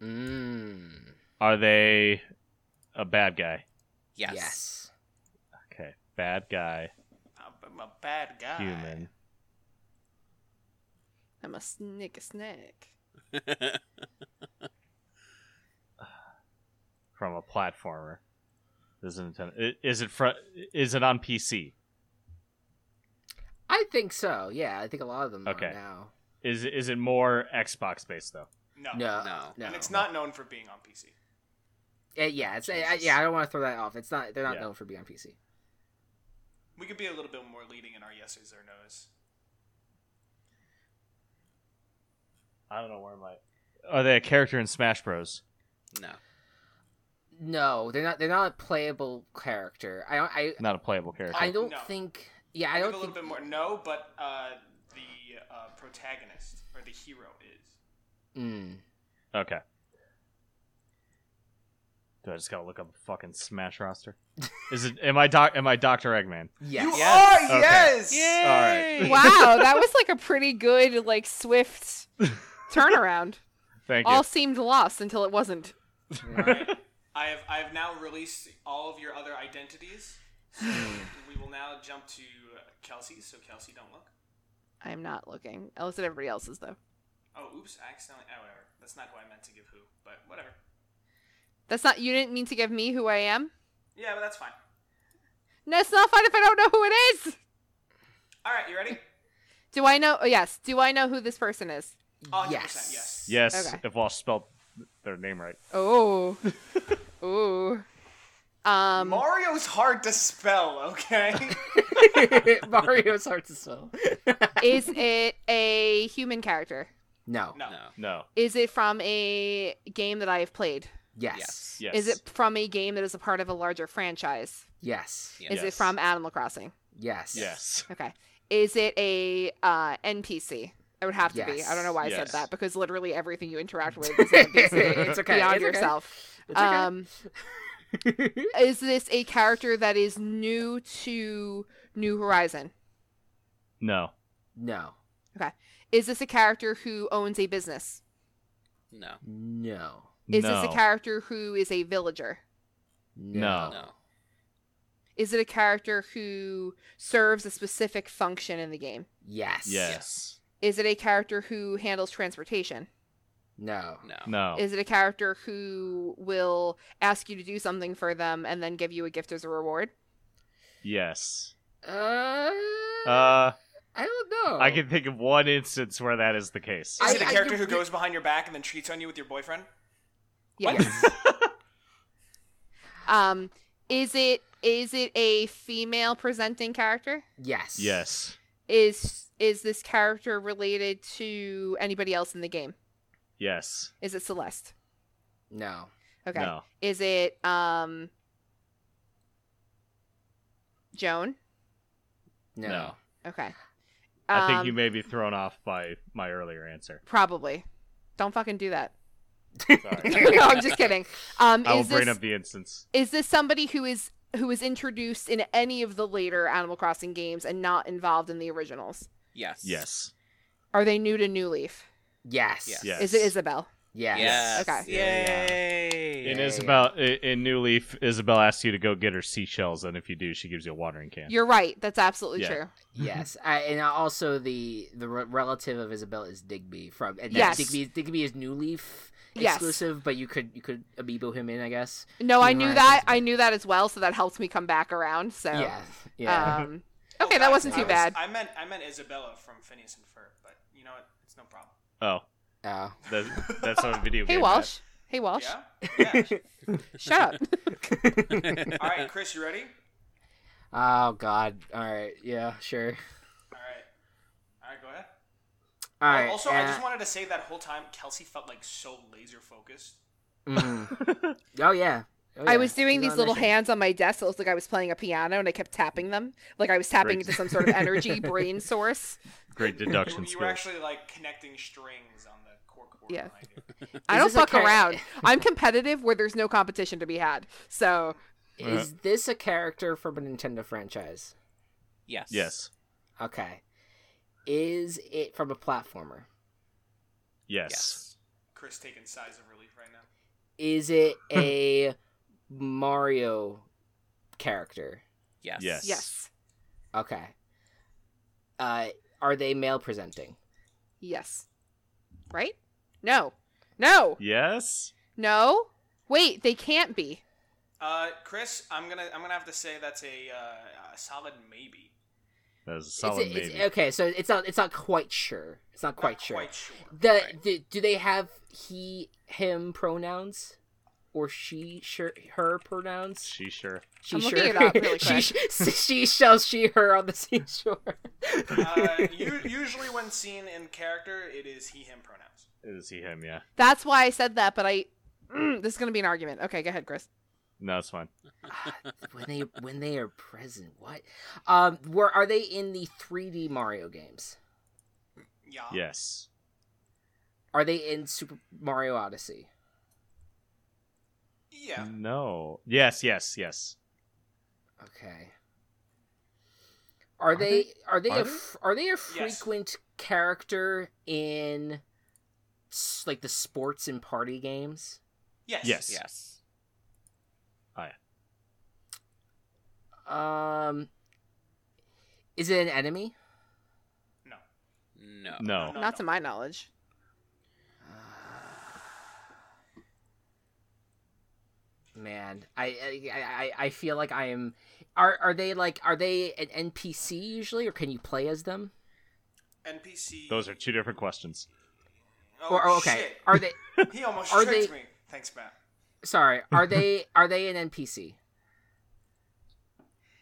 Mmm. Are they a bad guy? Yes. Yes. Okay, bad guy, I'm a bad guy. human. I'm a snick a snack. from a platformer. This is Nintendo. Is it fr- Is it on PC? I think so. Yeah, I think a lot of them Okay. are now. Is is it more Xbox based though? No. No. No. No. And it's not known for being on PC. Uh, yeah, it's Jesus. yeah. I don't want to throw that off. It's not. They're not Yeah. known for being on PC. We could be a little bit more leading in our yeses or nos. I don't know where my. Are they a character in Smash Bros? no. No, they're not. They're not a playable character. I. I. Not a playable character. I don't No. think. Yeah, I Give don't a little think. bit more. No, but uh, the uh, protagonist or the hero is. Mm. Okay. Do I just gotta look up a fucking Smash roster? Is it? Am I doc? Am I Doctor Eggman? Yes. You Yes. are Okay. yes. All right. Wow, that was like a pretty good, like swift turnaround. Thank you. All seemed lost until it wasn't. Right. I have I have now released all of your other identities. So we will now jump to uh, Kelsey. So Kelsey, don't look. I am not looking. I looked at everybody else's though. Oh, oops! I accidentally. Oh, whatever. That's not who I meant to give who, but whatever. That's not. You didn't mean to give me who I am. Yeah, but that's fine. No, it's not fine if I don't know who it is. All right, you ready? Do I know? Oh, yes. Do I know who this person is? Oh, 100%, Yes. yes. yes, Okay. if Walsh spelled their name right. Oh. Ooh. Um. Mario's hard to spell. Okay. Mario's hard to spell. is it a human character? no. no. No. No. Is it from a game that I have played? Yes. Yes. Yes. Is it from a game that is a part of a larger franchise? Yes. Yes. Is it Yes. from Animal Crossing? Yes. Yes. Okay. Is it a uh, NPC? It would have to be. I don't know why I Yes. said that because literally everything you interact with is an NPC. It's okay. Beyond It's okay. yourself. It's okay. Um, is this a character that is new to New Horizon? No. no. Okay. Is this a character who owns a business? No. No. Is no. this a character who is a villager? No. No. Is it a character who serves a specific function in the game? Yes. Yes. Is it a character who handles transportation? No. No. No. Is it a character who will ask you to do something for them and then give you a gift as a reward? yes. Uh. Uh, I don't know. I can think of one instance where that is the case. Is I- it a I- character you- who goes behind your back and then cheats on you with your boyfriend? Yes. um, is it is it a female presenting character? Yes. yes. Is is this character related to anybody else in the game? Yes. Is it Celeste? No. Okay. No. Is it um Joan? No. No. Okay. I think Um, you may be thrown off by my earlier answer. probably. Don't fucking do that. Sorry. no, I'm just kidding. Um, I will is bring up the instance. is this somebody who is who is introduced in any of the later Animal Crossing games and not involved in the originals? Yes. Yes. Are they new to New Leaf? Yes. Yes. Yes. Is it Isabelle? Yes. Yes. Okay. Yay. In Yeah, Isabelle, in New Leaf, Isabelle asks you to go get her seashells, and if you do, she gives you a watering can. You're right. That's absolutely Yeah. true. yes, I, and also the the re- relative of Isabelle is Digby from. And Yes. Digby Digby is New Leaf Yes. exclusive, but you could you could amiibo him in, I guess. No, I knew that. I knew that as well, so that helps me come back around. So Yeah, yeah. Um, Oh, okay, that wasn't I too was- bad. I meant I meant Isabella from Phineas and Ferb, but you know what? It's no problem. Oh, oh. that, that's on a video Hey game. Walsh. Hey Walsh. Yeah. Yeah. Shut up. All right, Chris, you ready? oh God. All right. Yeah. Sure. All right. All right, go ahead. All right. also, I uh, just wanted to say that whole time Kelsey felt like so laser focused. mhm. oh yeah. Oh, I was doing She's these little mission. hands on my desk. It looked like I was playing a piano, and I kept tapping them, like I was tapping Great. into some sort of energy brain source. Great deduction you were actually like connecting strings on the cork board Yeah. I don't fuck char- around. I'm competitive where there's no competition to be had. So Is this a character from a Nintendo franchise? Yes. Yes. Okay. Is it from a platformer? Yes. Yes. Chris taking size of relief right now. Is it a Mario character? Yes. Yes. yes, Okay. Uh, are they male presenting? yes, right? No, no, Yes. no. Wait, they can't be. Uh, Chris, I'm gonna I'm gonna have to say that's a, uh, a solid maybe. That was a Is solid it- is- maybe. okay, so it's not it's not quite sure. It's not quite Not sure. Quite sure. The, Right. the do they have he him pronouns or she sure her pronouns? She sure. She I'm sure. it up really she quick. she shall she her on the seashore. uh, u- usually when seen in character, it is he him pronouns. Is he him? Yeah. That's why I said that. But I, mm, this is gonna be an argument. Okay, go ahead, Chris. No, it's fine. when they when they are present, what? Um, were are they in the 3D Mario games? Yeah. Yes. Are they in Super Mario Odyssey? Yeah. No. Yes. Yes. Yes. Okay. Are, Are they, they? are they Are a they? are they a Yes. frequent character in like the sports and party games? Yes. Yes. Yes. Um, is it an enemy? No. No. No. No, Not to my knowledge. Man, I, I I I feel like I am. Are are they like are they an NPC usually, or can you play as them? NPC. Those are two different questions. Oh, or okay, shit. are they? He almost are tricked they- me. Thanks, Matt. Sorry, are they are they an NPC?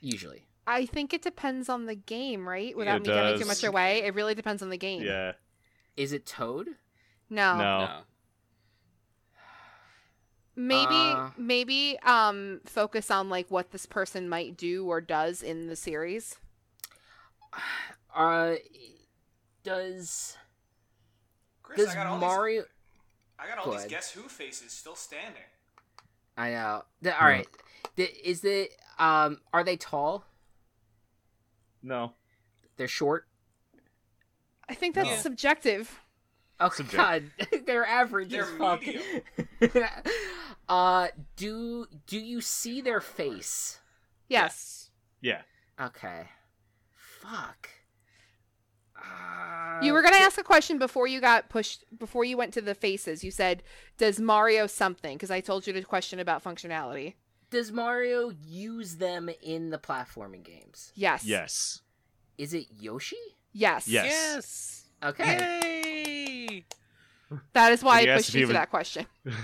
Usually, I think it depends on the game, right? Without It me giving too does. much away, it really depends on the game. Yeah. is it Toad? No. No. No. Maybe Uh. maybe um focus on like what this person might do or does in the series. Uh, does Chris, does I got all Mario? these. I got all Go these ahead. Guess Who faces still standing. I know. The, all right. The, is it um? Are they tall? No. They're short. I think that's Yeah. subjective. Oh Subject- God, they're average They're as fuck. medium. uh, do do you see their face? Yes. Yeah. Okay. Fuck. You were gonna ask a question before you got pushed before you went to the faces. You said, "Does Mario something?" Because I told you the question about functionality. Does Mario use them in the platforming games? Yes. Yes. Is it Yoshi? Yes. Yes. Yes. Okay. Yay! That is why When I pushed you he to was- that question.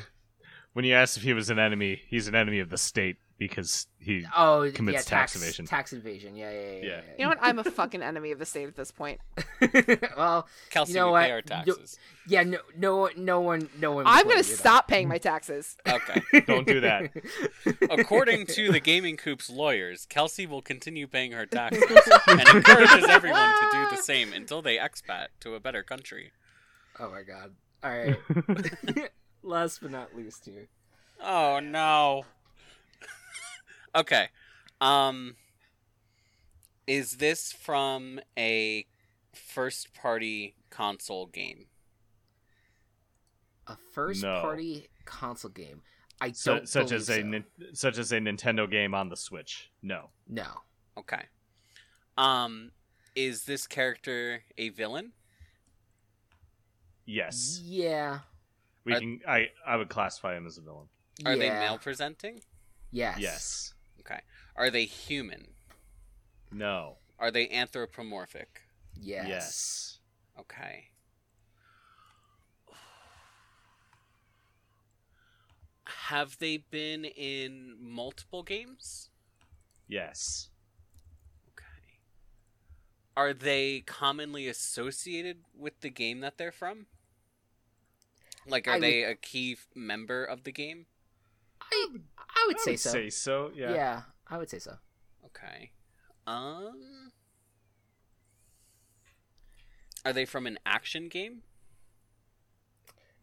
When you asked if he was an enemy, he's an enemy of the state because he. Oh, Commits yeah, tax tax evasion. Tax evasion. Yeah, yeah, yeah. Yeah. You know what? I'm a fucking enemy of the state at this point. well, Kelsey, You know we what? pay our You- taxes. yeah. No, no, no one, no one. I'm gonna do that. stop paying my taxes. Okay. Don't do that. According to the Gaming Coop's lawyers, Kelsey will continue paying her taxes and encourages everyone to do the same until they expat to a better country. Oh my god. All right. last but not least here. Oh no. Okay. Um is this from a first party console game? A first No. party console game. I So, don't such as a so. such as a Nintendo game on the Switch. No. no. Okay. Um is this character a villain? Yes. Yeah. We Are- can I I would classify him as a villain. Are they male presenting? Yes. Yes. Okay. Are they human? No. Are they anthropomorphic? Yes. Yes. Okay. Have they been in multiple games? Yes. Okay. Are they commonly associated with the game that they're from? Like, are I would- they a key member of the game? I I would I say would so. say so. Yeah. yeah, I would say so. Okay. Um. Are they from an action game?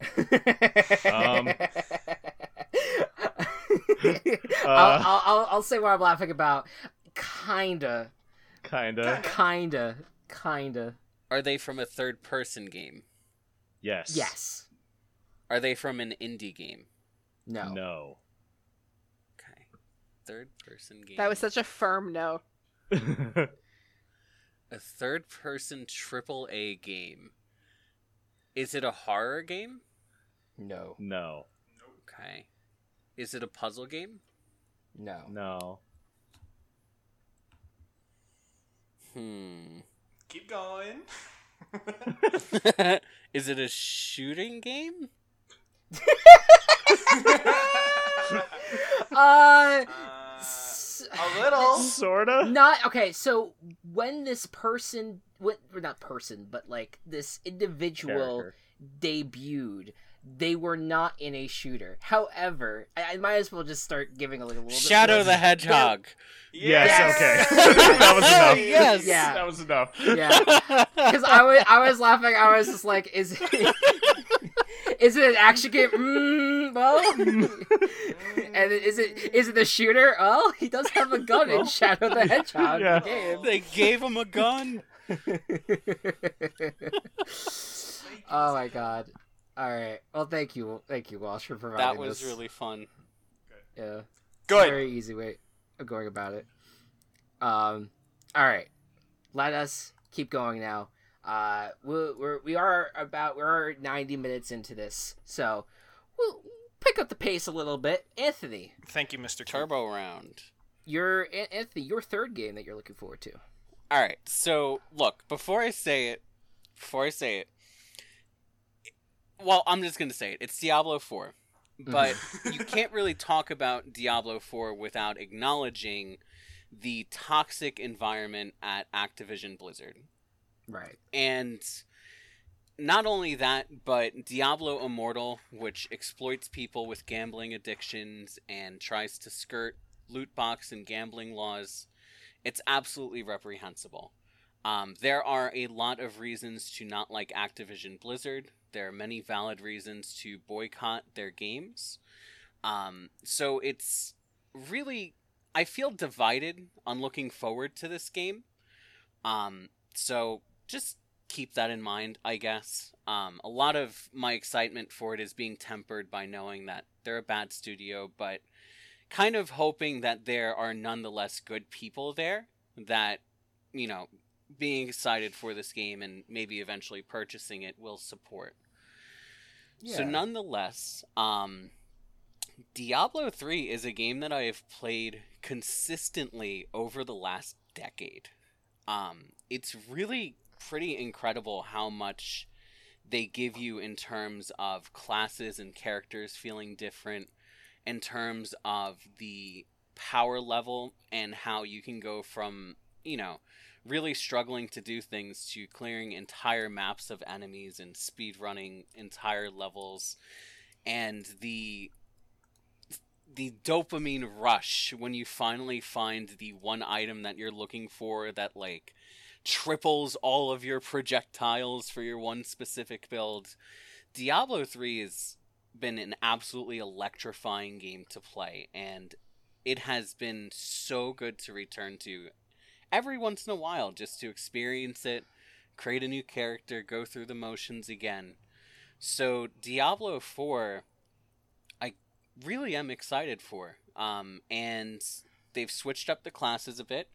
I'll, Um, I'll, I'll, I'll say what I'm laughing about. Kinda, Kinda. kinda, kinda. Are they from a third person game? Yes. Yes. Are they from an indie game? No. No. Okay. Third person game. That was such a firm no. a third person triple A game. Is it a horror game? No. no. Okay. Is it a puzzle game? No. No. Hmm. Keep going. Is it a shooting game? Uh, Uh, s- a little. Sorta. not okay. So when this person, what, or not person, but like this individual Character. debuted, they were not in a shooter. However, I, I might as well just start giving a little, little Shadow more- the Hedgehog. Yes, Yes. okay. that was enough. Yes. Yeah. That was enough. Yeah. Because I was, I was laughing. I was just like, is it, is it an action game? Mm, well, and is it is it the shooter? Oh, he does have a gun in Shadow the Hedgehog Yeah. game. they gave him a gun. oh my god! All right. Well, thank you, thank you, Walsh, for providing That was this. really fun. yeah. Good. Very easy way of going about it. Um, all right, let us keep going now. Uh, we're, we're we are about we're ninety minutes into this, so we'll pick up the pace a little bit. Anthony, Thank you, Mr. Turbo. Turbo round. your Anthony, your third game that you're looking forward to. All right. So, look, before I say it, before I say it, well, I'm just going to say it. It's Diablo 4. But you can't really talk about Diablo 4 without acknowledging the toxic environment at Activision Blizzard. Right. And not only that, but Diablo Immortal, which exploits people with gambling addictions and tries to skirt loot box and gambling laws, it's absolutely reprehensible. Um, there are a lot of reasons to not like Activision Blizzard. There are many valid reasons to boycott their games. Um, so it's really, I feel divided on looking forward to this game. Um, so just keep that in mind, I guess. Um, a lot of my excitement for it is being tempered by knowing that they're a bad studio, but kind of hoping that there are nonetheless good people there that, you know, being excited for this game and maybe eventually purchasing it will support. So nonetheless, um, Diablo 3 is a game that I have played consistently over the last decade. Um, it's really pretty incredible how much they give you in terms of classes and characters feeling different, in terms of the power level and how you can go from, you know, really struggling to do things to clearing entire maps of enemies and speed running entire levels. And the the dopamine rush when you finally find the one item that you're looking for that like triples all of your projectiles for your one specific build. Diablo 3 has been an absolutely electrifying game to play, and it has been so good to return to every once in a while just to experience it, create a new character, go through the motions again. So, Diablo 4, I really am excited for. Um, and they've switched up the classes a bit.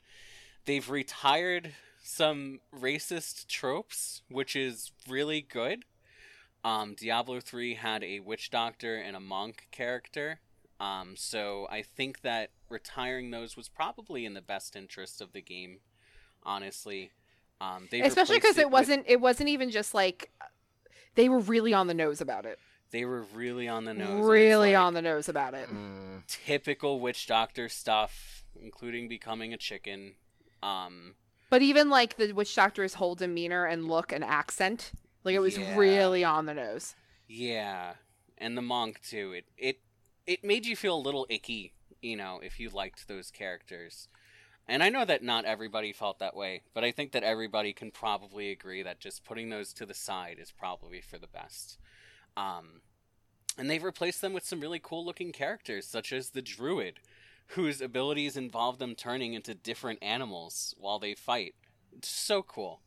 They've retired some racist tropes, which is really good. Um, Diablo 3 had a witch doctor and a monk character. Um, so I think that retiring those was probably in the best interest of the game, honestly. Um, Especially because it, it wasn't it wasn't even just like they were really on the nose about it. They were really on the nose. Really like on the nose about it. Mm. Typical witch doctor stuff, including becoming a chicken. Um, but even like the witch doctor's whole demeanor and look and accent, like it was yeah. really on the nose. Yeah, and the monk too. It it it made you feel a little icky, you know, if you liked those characters. And I know that not everybody felt that way, but I think that everybody can probably agree that just putting those to the side is probably for the best. Um, and they've replaced them with some really cool looking characters, such as the Druid, whose abilities involve them turning into different animals while they fight. It's so cool.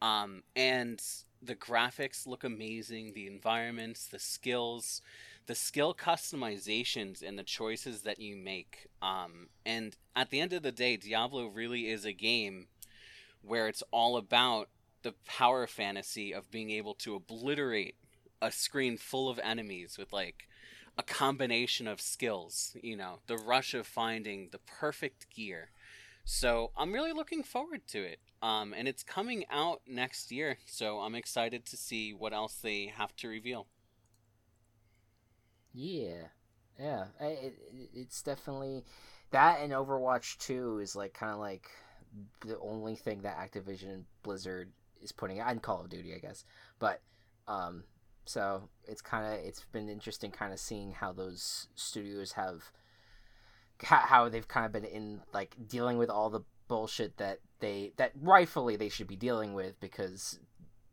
Um, and the graphics look amazing, the environments, the skills, the skill customizations, and the choices that you make. Um, and at the end of the day, Diablo really is a game where it's all about the power fantasy of being able to obliterate a screen full of enemies with like a combination of skills, you know, the rush of finding the perfect gear. So I'm really looking forward to it. Um, and it's coming out next year, so I'm excited to see what else they have to reveal. Yeah, yeah, it, it, it's definitely that and Overwatch 2 is like kind of like the only thing that Activision Blizzard is putting out, and Call of Duty, I guess. But um, so it's kind of it's been interesting, kind of seeing how those studios have how they've kind of been in like dealing with all the bullshit that they that rightfully they should be dealing with because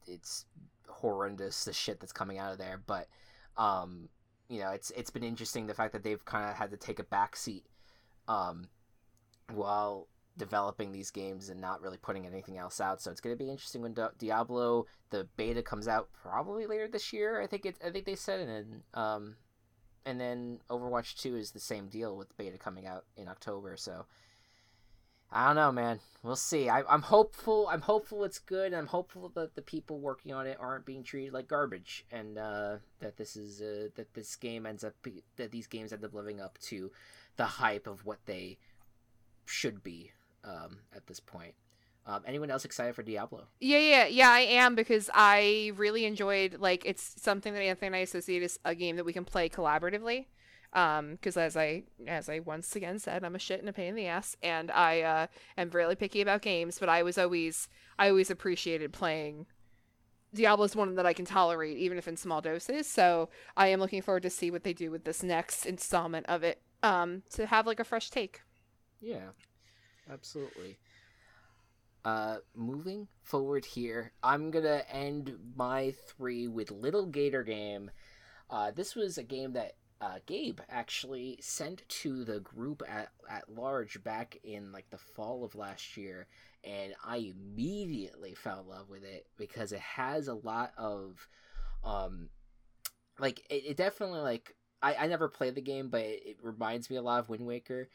it's horrendous the shit that's coming out of there. But um, you know, it's it's been interesting the fact that they've kind of had to take a backseat um, while developing these games and not really putting anything else out. So it's going to be interesting when Diablo the beta comes out probably later this year. I think it. I think they said, it. and um, and then Overwatch Two is the same deal with beta coming out in October. So I don't know, man. We'll see. I, am hopeful. I'm hopeful it's good. I'm hopeful that the people working on it aren't being treated like garbage, and uh, that this is uh, that this game ends up that these games end up living up to the hype of what they should be um, at this point. Um, anyone else excited for Diablo? Yeah, yeah, yeah. I am because I really enjoyed like it's something that Anthony and I associate as a game that we can play collaboratively um because as i as i once again said i'm a shit and a pain in the ass and i uh am really picky about games but i was always i always appreciated playing diablo is one that i can tolerate even if in small doses so i am looking forward to see what they do with this next installment of it um to have like a fresh take yeah absolutely. Uh moving forward here i'm gonna end my three with little gator game. Uh, this was a game that uh, Gabe actually sent to the group at, at large back in like the fall of last year, and I immediately fell in love with it because it has a lot of, um, like it, it definitely like I, I never played the game, but it, it reminds me a lot of Wind Waker,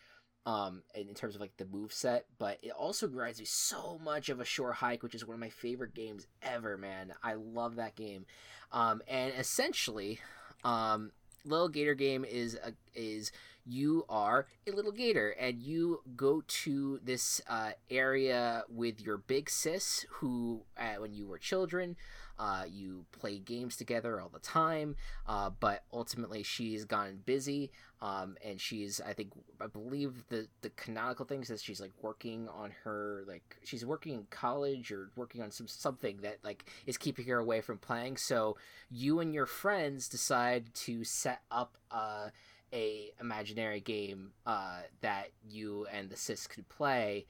um, in, terms of like the move set. But it also reminds me so much of a Short Hike, which is one of my favorite games ever. Man, I love that game, um, and essentially, um little gator game is a, is you are a little gator and you go to this uh, area with your big sis who uh, when you were children uh, you play games together all the time uh, but ultimately she's gone busy um, and she's i think i believe the the canonical thing says she's like working on her like she's working in college or working on some something that like is keeping her away from playing. So you and your friends decide to set up uh a imaginary game uh, that you and the sis could play.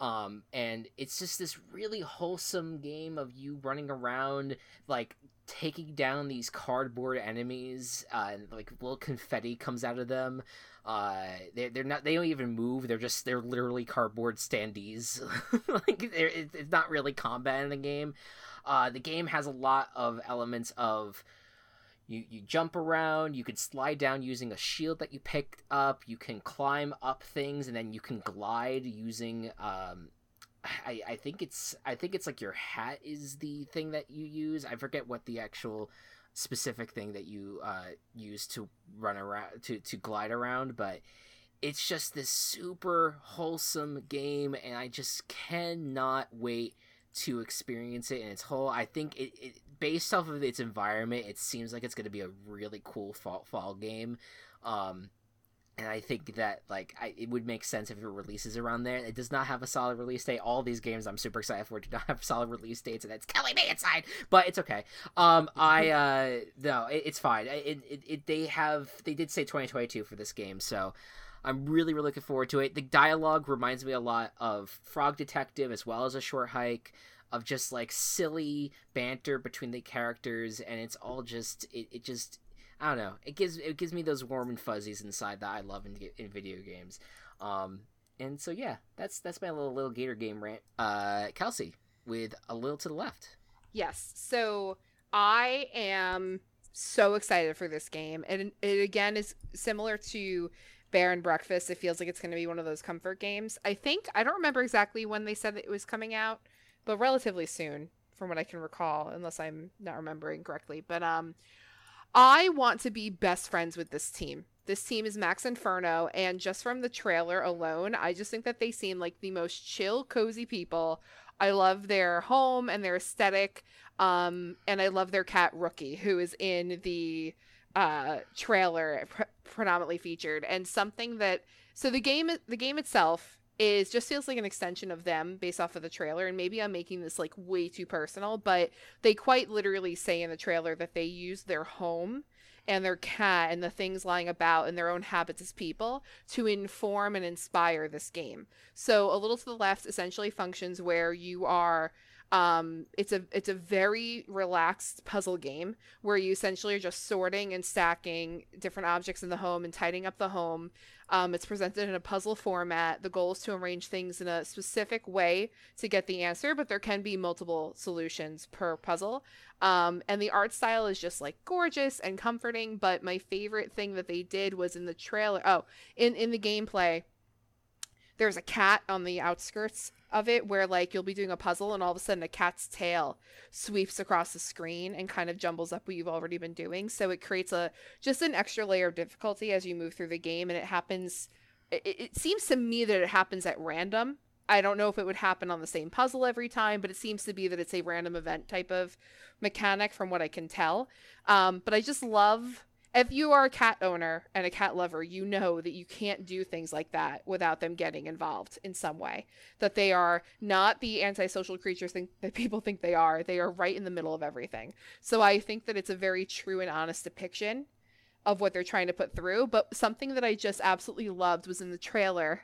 Um, and it's just this really wholesome game of you running around, like taking down these cardboard enemies, uh, and like little confetti comes out of them. Uh, they're they're not they don't even move. They're just they're literally cardboard standees. like it's not really combat in the game. Uh, the game has a lot of elements of you you jump around you can slide down using a shield that you picked up you can climb up things and then you can glide using um I, I think it's I think it's like your hat is the thing that you use. I forget what the actual specific thing that you uh, use to run around to to glide around, but it's just this super wholesome game, and I just cannot wait to experience it in its whole. I think it, it based off of its environment, it seems like it's going to be a really cool fall fall game. Um, and I think that like I, it would make sense if it releases around there. It does not have a solid release date. All these games I'm super excited for do not have solid release dates, and it's killing me inside. But it's okay. Um, I uh, no, it, it's fine. It, it, it they have they did say 2022 for this game, so I'm really really looking forward to it. The dialogue reminds me a lot of Frog Detective as well as a short hike of just like silly banter between the characters, and it's all just it, it just I don't know. It gives it gives me those warm and fuzzies inside that I love in, in video games. Um, and so yeah, that's that's my little little Gator game rant. Uh, Kelsey with a little to the left. Yes. So I am so excited for this game, and it again is similar to Bear and Breakfast. It feels like it's going to be one of those comfort games. I think I don't remember exactly when they said that it was coming out, but relatively soon, from what I can recall, unless I'm not remembering correctly. But um, I want to be best friends with this team. This team is Max Inferno, and just from the trailer alone, I just think that they seem like the most chill, cozy people. I love their home and their aesthetic, um, and I love their cat Rookie, who is in the uh, trailer pre- predominantly featured, and something that so the game the game itself is just feels like an extension of them based off of the trailer and maybe i'm making this like way too personal but they quite literally say in the trailer that they use their home and their cat and the things lying about and their own habits as people to inform and inspire this game. So a little to the left essentially functions where you are um, it's a it's a very relaxed puzzle game where you essentially are just sorting and stacking different objects in the home and tidying up the home. Um, it's presented in a puzzle format. The goal is to arrange things in a specific way to get the answer, but there can be multiple solutions per puzzle. Um, and the art style is just like gorgeous and comforting. But my favorite thing that they did was in the trailer. Oh, in in the gameplay, there's a cat on the outskirts of it where like you'll be doing a puzzle and all of a sudden a cat's tail sweeps across the screen and kind of jumbles up what you've already been doing. So it creates a just an extra layer of difficulty as you move through the game and it happens it, it seems to me that it happens at random. I don't know if it would happen on the same puzzle every time but it seems to be that it's a random event type of mechanic from what i can tell. Um, but i just love if you are a cat owner and a cat lover, you know that you can't do things like that without them getting involved in some way. That they are not the antisocial creatures think, that people think they are. They are right in the middle of everything. So I think that it's a very true and honest depiction of what they're trying to put through. But something that I just absolutely loved was in the trailer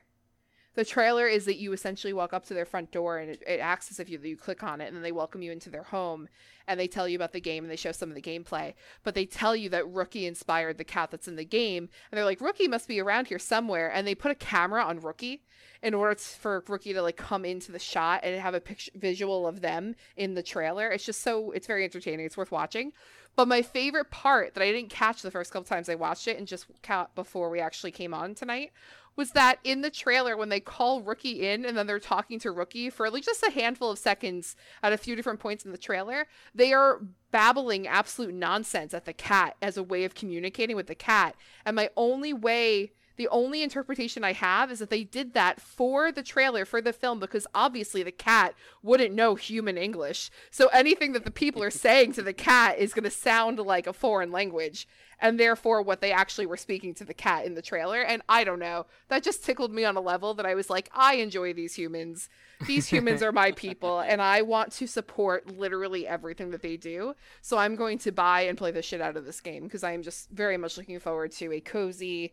the trailer is that you essentially walk up to their front door and it, it acts as if you, you click on it and then they welcome you into their home and they tell you about the game and they show some of the gameplay but they tell you that rookie inspired the cat that's in the game and they're like rookie must be around here somewhere and they put a camera on rookie in order for rookie to like come into the shot and have a picture visual of them in the trailer. It's just so it's very entertaining. It's worth watching. But my favorite part that I didn't catch the first couple times I watched it and just caught before we actually came on tonight was that in the trailer when they call Rookie in and then they're talking to Rookie for like just a handful of seconds at a few different points in the trailer, they are babbling absolute nonsense at the cat as a way of communicating with the cat. And my only way the only interpretation I have is that they did that for the trailer for the film because obviously the cat wouldn't know human English. So anything that the people are saying to the cat is going to sound like a foreign language and therefore what they actually were speaking to the cat in the trailer. And I don't know, that just tickled me on a level that I was like, I enjoy these humans. These humans are my people, and I want to support literally everything that they do. So I'm going to buy and play the shit out of this game because I am just very much looking forward to a cozy,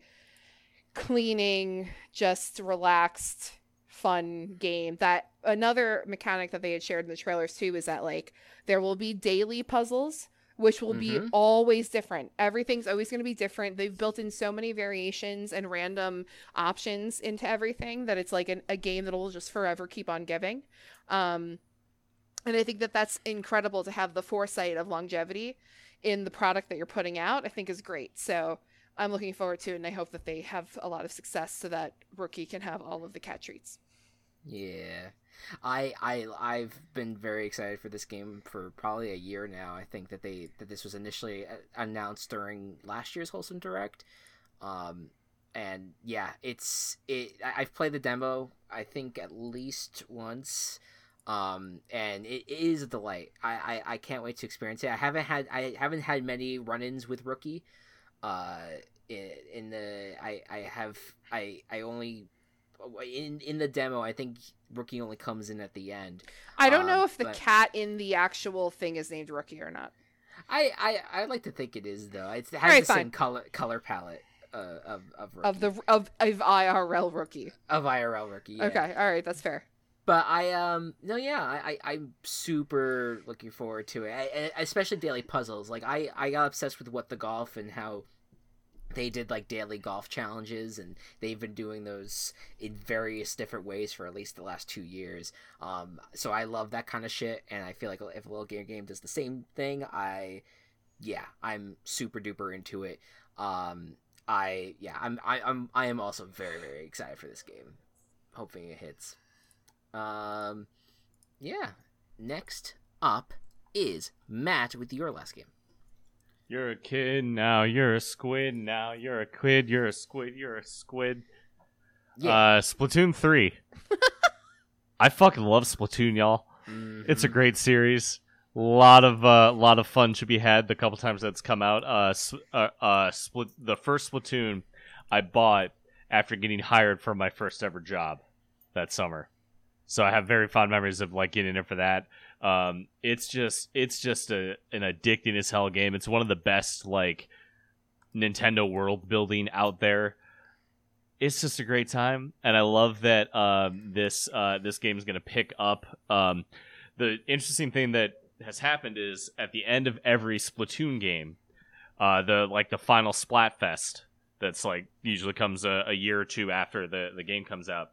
cleaning, just relaxed, fun game. That another mechanic that they had shared in the trailers too is that like there will be daily puzzles which will be Mhm. always different. Everything's always going to be different. They've built in so many variations and random options into everything that it's like an, a game that will just forever keep on giving. Um, and I think that that's incredible to have the foresight of longevity in the product that you're putting out. I think is great. So I'm looking forward to it, and I hope that they have a lot of success so that Rookie can have all of the cat treats. Yeah. I I I've been very excited for this game for probably a year now. I think that they that this was initially uh, announced during last year's Wholesome Direct. Um and yeah, it's it I've played the demo I think at least once. Um and it is a delight. I, I I can't wait to experience it. I haven't had I haven't had many run-ins with Rookie. Uh in, in the I I have I I only in in the demo, I think Rookie only comes in at the end. I don't Um, know if the but- cat in the actual thing is named Rookie or not. I I, I like to think it is though. It's, it has Alright, the same color color palette uh, of of Rookie, Of the of, of IRL Rookie. of IRL Rookie. yeah. Okay, all right, that's fair. But I um no yeah I, I I'm super looking forward to it, I, I- especially daily puzzles. Like I I got obsessed with what the golf and how they did like daily golf challenges and they've been doing those in various different ways for at least the last two years. Um, so I love that kind of shit, and I feel like if a little game game does the same thing, I yeah I'm super duper into it. Um, I yeah I'm I, I'm I am also very very excited for this game, hoping it hits. Um, yeah. Next up is Matt with your last game. You're a kid now. You're a squid now. You're a quid. You're a squid. You're a squid. Yeah. Uh, Splatoon three. I fucking love Splatoon, y'all. It's a great series. A lot of uh, lot of fun should be had the couple times that's come out. Uh, uh, uh, split the first Splatoon I bought after getting hired for my first ever job that summer. So I have very fond memories of like getting it for that. Um, it's just it's just a an addicting as hell game. It's one of the best like Nintendo world building out there. It's just a great time, and I love that um, this uh, this game is going to pick up. Um, the interesting thing that has happened is at the end of every Splatoon game, uh, the like the final Splatfest that's like usually comes a, a year or two after the, the game comes out.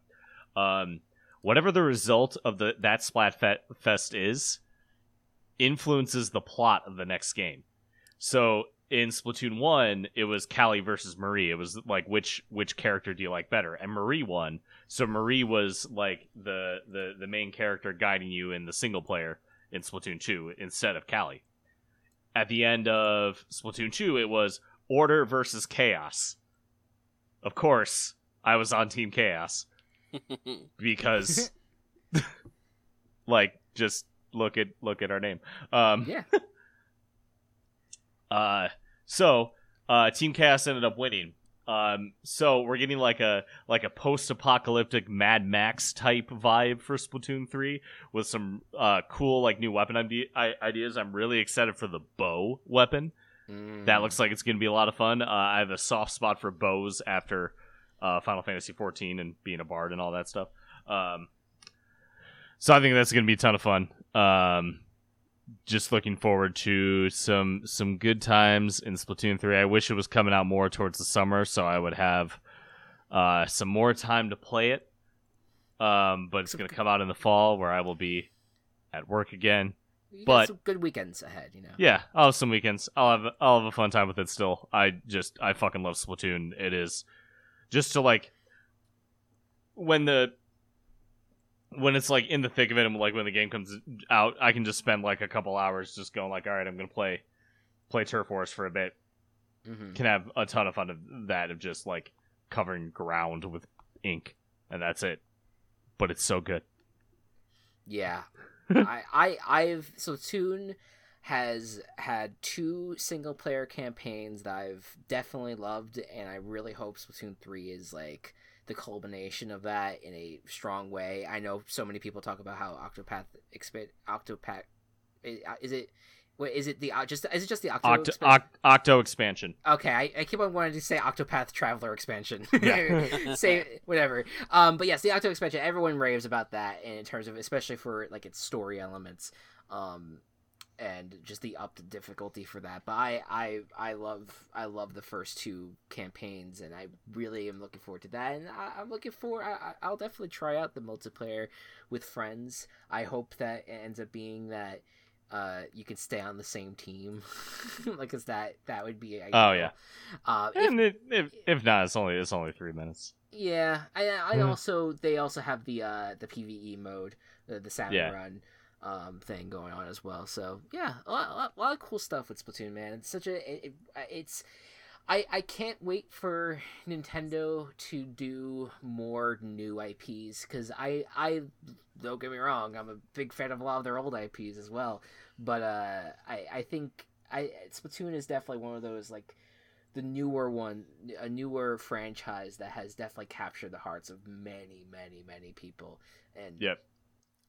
Um, whatever the result of the that Splatfest is, influences the plot of the next game. So in Splatoon one, it was Callie versus Marie. It was like which which character do you like better? And Marie won. So Marie was like the the the main character guiding you in the single player in Splatoon two instead of Callie. At the end of Splatoon two, it was Order versus Chaos. Of course, I was on Team Chaos because like just look at look at our name. Um Yeah. uh, so uh, Team Chaos ended up winning. Um, so we're getting like a like a post-apocalyptic Mad Max type vibe for Splatoon three with some uh, cool like new weapon ide- ideas. I'm really excited for the bow weapon. Mm. That looks like it's going to be a lot of fun. Uh, I have a soft spot for bows after uh, Final Fantasy 14 and being a bard and all that stuff. Um, so I think that's going to be a ton of fun. Um, just looking forward to some some good times in Splatoon 3. I wish it was coming out more towards the summer so I would have uh, some more time to play it. Um, but it's going to come out in the fall where I will be at work again. You but- some good weekends ahead, you know. Yeah, I'll have some weekends. I'll have I'll have a fun time with it still. I just I fucking love Splatoon. It is just to like when the when it's like in the thick of it and like when the game comes out, I can just spend like a couple hours just going like, all right, I'm gonna play play Turf Wars for a bit. hmm Can have a ton of fun of that of just like covering ground with ink and that's it. But it's so good. Yeah. I, I I've Splatoon has had two single player campaigns that I've definitely loved and I really hope Splatoon 3 is like the culmination of that in a strong way. I know so many people talk about how Octopath expand Octopath is it Wait, is it the uh, just is it just the Octo? Octo, expansion? Oct- Octo expansion. Okay, I, I keep on wanting to say Octopath Traveler expansion. Yeah. say whatever. Um, but yes, the Octo expansion. Everyone raves about that, and in terms of especially for like its story elements. Um, and just the upped difficulty for that. But I, I I love I love the first two campaigns, and I really am looking forward to that. And I, am looking for I, I'll definitely try out the multiplayer with friends. I hope that it ends up being that uh, you can stay on the same team, like, cause that that would be. Ideal. Oh yeah. Uh, and if, if if not, it's only it's only three minutes. Yeah, I I also they also have the uh the PVE mode, the the salmon Yeah. run um thing going on as well. So yeah, a lot, a lot, of cool stuff with Splatoon, man. It's such a it, it's. I, I can't wait for Nintendo to do more new IPs because I I don't get me wrong I'm a big fan of a lot of their old IPs as well but uh I I think I Splatoon is definitely one of those like the newer one a newer franchise that has definitely captured the hearts of many many many people and Yep.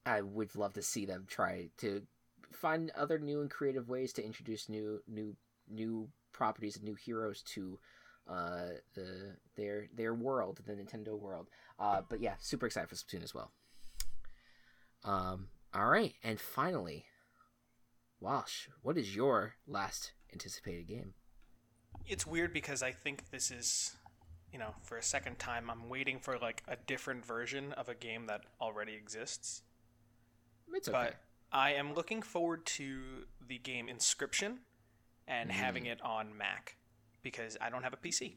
I would love to see them try to find other new and creative ways to introduce new new new properties and new heroes to uh the their their world the Nintendo world. Uh but yeah super excited for Splatoon as well. Um all right and finally Wash what is your last anticipated game? It's weird because I think this is, you know, for a second time, I'm waiting for like a different version of a game that already exists. It's okay But I am looking forward to the game Inscryption and having it on Mac because I don't have a PC.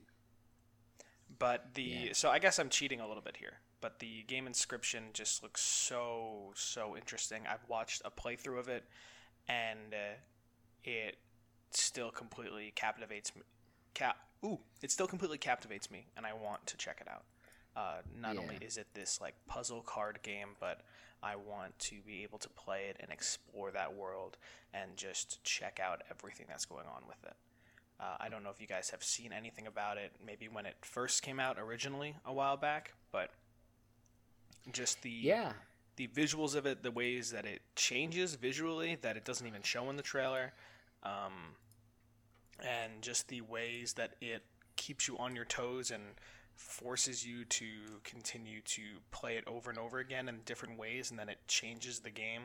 But the Yeah. so I guess I'm cheating a little bit here. But the game Inscryption just looks so so interesting. I've watched a playthrough of it, and uh, it still completely captivates me. Cap ooh, it still completely captivates me, and I want to check it out. Uh, not Yeah. only is it this like puzzle card game, but I want to be able to play it and explore that world and just check out everything that's going on with it. Uh, I don't know if you guys have seen anything about it, maybe when it first came out originally a while back, but just the yeah the visuals of it, the ways that it changes visually, that it doesn't even show in the trailer, um, and just the ways that it keeps you on your toes and forces you to continue to play it over and over again in different ways, and then it changes the game.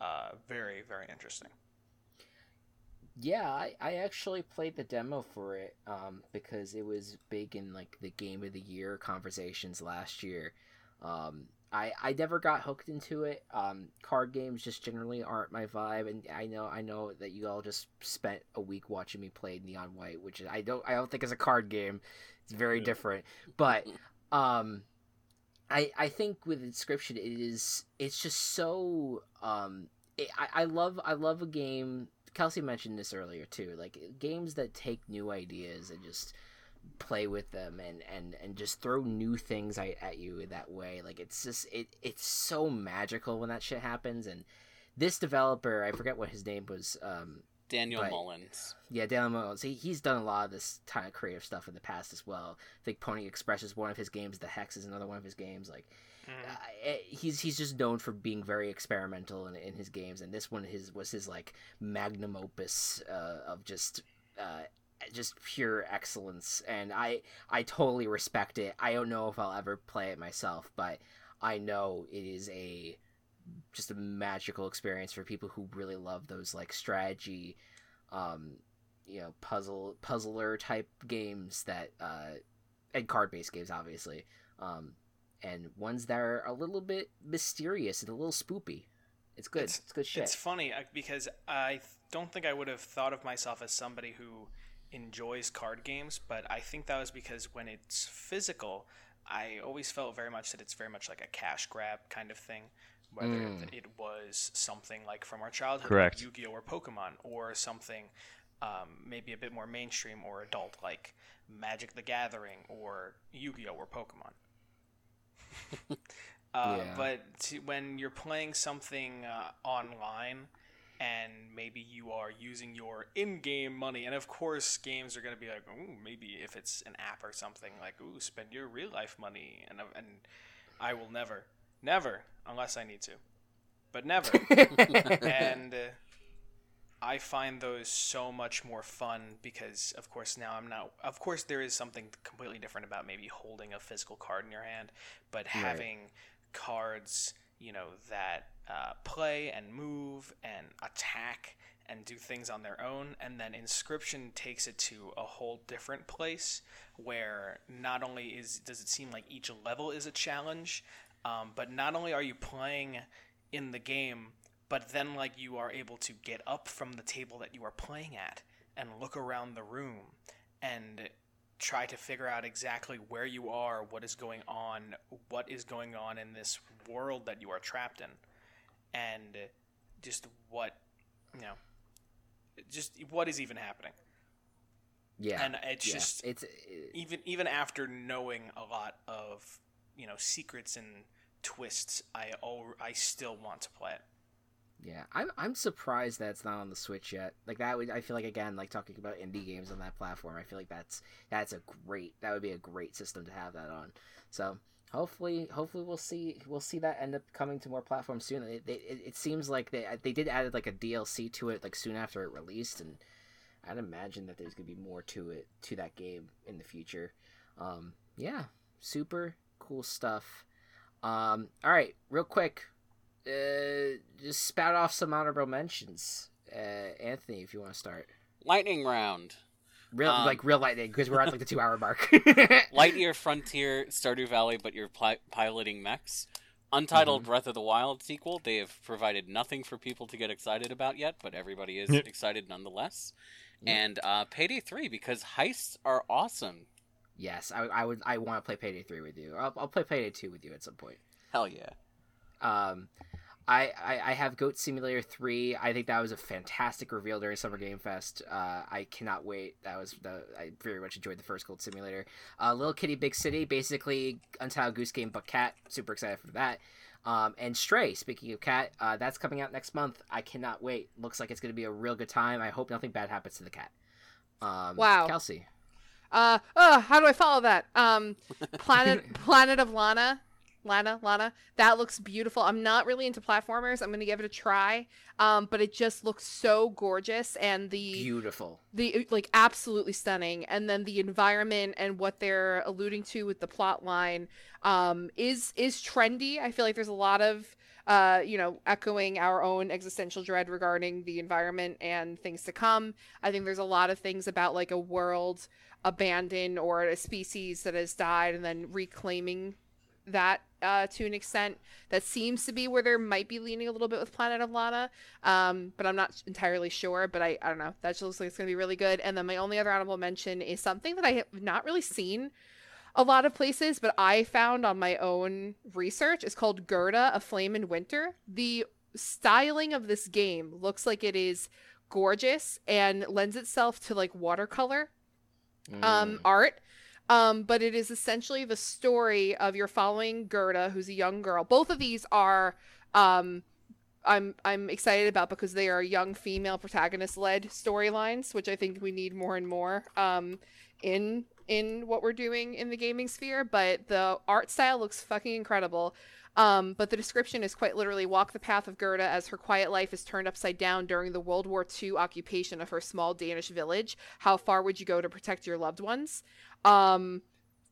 Uh, very, very interesting. Yeah, I, I actually played the demo for it um, because it was big in like the game of the year conversations last year. Um, I I never got hooked into it. Um, card games just generally aren't my vibe, and I know I know that you all just spent a week watching me play Neon White, which I don't I don't think is a card game. It's very Yeah. different, but um, I I think with Inscryption it is it's just so um it, I I love I love a game. Kelsey mentioned this earlier too. Like games that take new ideas and just play with them and and and just throw new things at, at you in that way. Like it's just it it's so magical when that shit happens. And this developer, I forget what his name was. Um, Daniel Right. Mullins. yeah, Daniel Mullins. He, he's done a lot of this kind of creative stuff in the past as well. I think Pony Express is one of his games. The Hex is another one of his games. Like Mhm. uh, he's he's just known for being very experimental in, in his games, and this one his was his like magnum opus uh, of just uh, just pure excellence. And I I totally respect it. I don't know if I'll ever play it myself, but I know it is a just a magical experience for people who really love those like strategy um you know puzzle puzzler type games that uh and card based games obviously um and ones that are a little bit mysterious and a little spoopy. It's good. It's, It's- good shit. It's funny uh, because I don't think I would have thought of myself as somebody who enjoys card games, but I think that was because when it's physical, I always felt very much that it's very much like a cash grab kind of thing. Whether Mm. it was something like from our childhood, Correct. like Yu-Gi-Oh or Pokemon, or something um, maybe a bit more mainstream or adult, like Magic the Gathering or Yu-Gi-Oh or Pokemon. Uh, Yeah. But to, when you're playing something uh, online and maybe you are using your in-game money, and of course games are going to be like, ooh, maybe if it's an app or something, like, ooh, spend your real-life money, and and I will never, never, unless I need to, but never. and uh, I find those so much more fun because, of course, now I'm not. Of course, there is something completely different about maybe holding a physical card in your hand, but having cards you know, that uh, play and move and attack and do things on their own. And then Inscryption takes it to a whole different place where not only is does it seem like each level is a challenge, um, but not only are you playing in the game, but then like you are able to get up from the table that you are playing at and look around the room and try to figure out exactly where you are, what is going on, what is going on in this world that you are trapped in, and just what you know, just what is even happening. Yeah, and it's yeah. just it's even even after knowing a lot of you know secrets and twists, I al- I still want to play it. Yeah, I'm I'm surprised that it's not on the Switch yet. Like that would I feel like again like talking about indie games on that platform. I feel like that's that's a great that would be a great system to have that on. So hopefully hopefully we'll see we'll see that end up coming to more platforms soon. It, it, it seems like they they did added like a DLC to it like soon after it released, and I'd imagine that there's gonna be more to it to that game in the future. Um, yeah, super cool stuff. Um, all right, real quick, uh, just spout off some honorable mentions. Uh, Anthony, if you want to start. Lightning round. Real Um, like real lightning because we're at like the two hour mark. Lightyear Frontier, Stardew Valley, but you're pli- piloting mechs. Untitled Mhm. Breath of the Wild sequel. They have provided nothing for people to get excited about yet, but everybody is Yep. excited nonetheless. Yep. And uh, Payday 3 because heists are awesome. Yes, I, I would. I want to play Payday three with you. I'll, I'll play Payday two with you at some point. Hell yeah. Um, I, I I have Goat Simulator three. I think that was a fantastic reveal during Summer Game Fest. Uh, I cannot wait. That was the I very much enjoyed the first Goat Simulator. Uh, Little Kitty Big City, basically Untitled Goose Game but cat. Super excited for that. Um, and Stray. Speaking of cat, uh, that's coming out next month. I cannot wait. Looks like it's going to be a real good time. I hope nothing bad happens to the cat. Um, Wow. Kelsey. Uh, uh, how do I follow that? Um, Planet Planet of Lana, Lana, Lana. That looks beautiful. I'm not really into platformers. I'm gonna give it a try. Um, but it just looks so gorgeous, and the Beautiful. the like absolutely stunning and then the environment and what they're alluding to with the plot line um is is trendy i feel like there's a lot of uh you know echoing our own existential dread regarding the environment and things to come i think there's a lot of things about like a world abandoned or a species that has died and then reclaiming that uh, to an extent that seems to be where there might be leaning a little bit with Planet of Lana, um, but I'm not entirely sure. But I, I don't know. That just looks like it's going to be really good. And then my only other honorable mention is something that I have not really seen a lot of places, but I found on my own research. It's called Gerda, A Flame in Winter. The styling of this game looks like it is gorgeous and lends itself to like watercolor um, Mm. art. Um, but it is essentially the story of you're following Gerda, who's a young girl. Both of these are um, I'm I'm excited about because they are young female protagonist led storylines, which I think we need more and more um, in in what we're doing in the gaming sphere. But the art style looks fucking incredible. Um, but the description is quite literally walk the path of Gerda as her quiet life is turned upside down during the World War II occupation of her small Danish village. How far would you go to protect your loved ones? Um,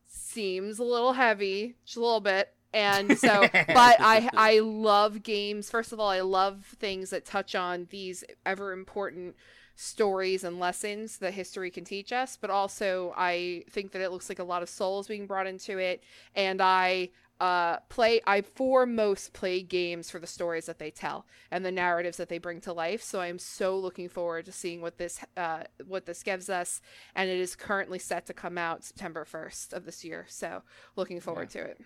seems a little heavy, just a little bit. And so, but I I love games. First of all, I love things that touch on these ever important stories and lessons that history can teach us. But also, I think that it looks like a lot of souls being brought into it, and I uh play i foremost play games for the stories that they tell and the narratives that they bring to life. So i'm so looking forward to seeing what this uh what this gives us. And it is currently set to come out september 1st of this year. So looking forward to it.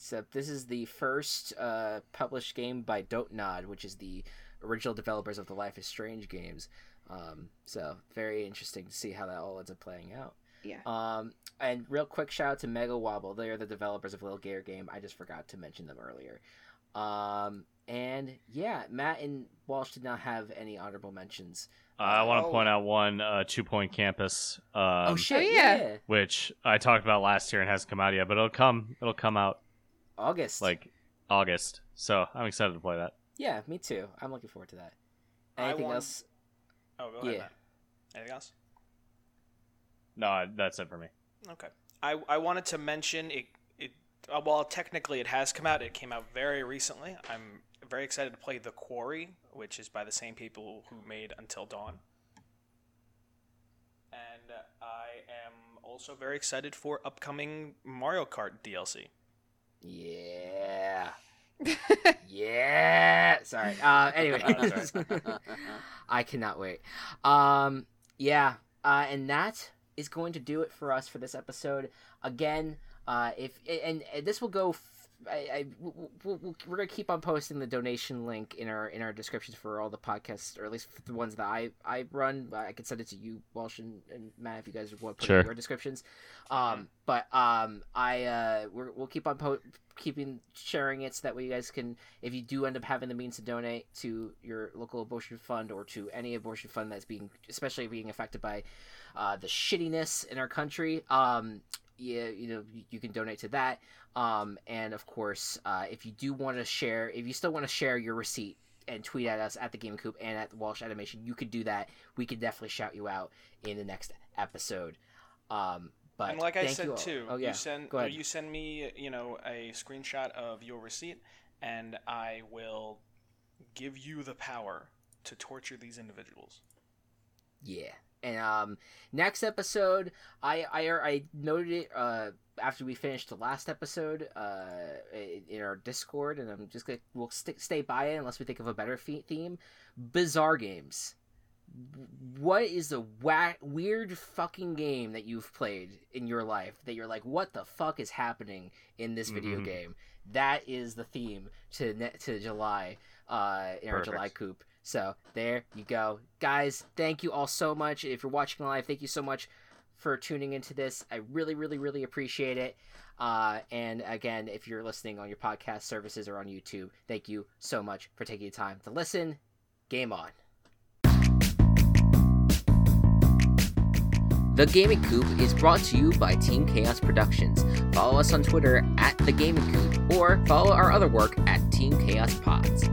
So this is the first uh, published game by Don't Nod, which is the original developers of the Life is Strange games. Um, so very interesting to see how that all ends up playing out. Yeah. Um, and real quick shout out to Mega Wobble. They are the developers of Little Gator Game. I just forgot to mention them earlier. Um, and yeah, Matt and Walsh did not have any honorable mentions. Uh, I want to Oh. point out one uh, Two Point Campus, um, oh shit! Oh, yeah. yeah. which I talked about last year and hasn't come out yet, but it'll come. It'll come out August. like August, so I'm excited to play that. yeah, me too. I'm looking forward to that. Anything want- else? Oh, go ahead. Yeah. Matt. Anything else? No, that's it for me. Okay. I, I wanted to mention it. It uh, well, technically it has come out. It came out very recently. I'm very excited to play The Quarry, which is by the same people who made Until Dawn. And uh, I am also very excited for upcoming Mario Kart DLC. Yeah. yeah. Sorry. Uh, anyway, I cannot wait. Um, yeah. Uh, and that is going to do it for us for this episode. Again, uh, if and, and this will go. I, I we'll, we'll, we're gonna keep on posting the donation link in our in our descriptions for all the podcasts, or at least the ones that I I run. I can send it to you, Walsh and, and Matt, if you guys want to put Sure. it in your descriptions. Um, but um, I uh, we're, we'll keep on po- keeping sharing it so that way you guys can, if you do end up having the means to donate to your local abortion fund or to any abortion fund that's being, especially being affected by uh, the shittiness in our country, um, yeah, you know, you, can donate to that. Um, and of course, uh, if you do want to share, if you still want to share your receipt and tweet at us at the Game Coop and at Walsh Animation, you could do that. We could definitely shout you out in the next episode. Um, but and like I said too, oh, yeah. you send you send me, you know, a screenshot of your receipt, and I will give you the power to torture these individuals. Yeah. And um, next episode, I I, I noted it uh, after we finished the last episode uh, in- in our Discord, and I'm just gonna we'll st- stay by it unless we think of a better fe- theme. Bizarre games. What is the wa- weird fucking game that you've played in your life that you're like, what the fuck is happening in this video Mhm. game? That is the theme to ne- to July uh, in our July coop. So there you go, guys. Thank you all so much. If you're watching live, thank you so much for tuning into this. I really, really, really appreciate it. Uh, and again, if you're listening on your podcast services or on YouTube, thank you so much for taking the time to listen. Game on. The Gaming Coop is brought to you by Team Chaos Productions. Follow us on Twitter at The Gaming Coop or follow our other work at Team Chaos Pods.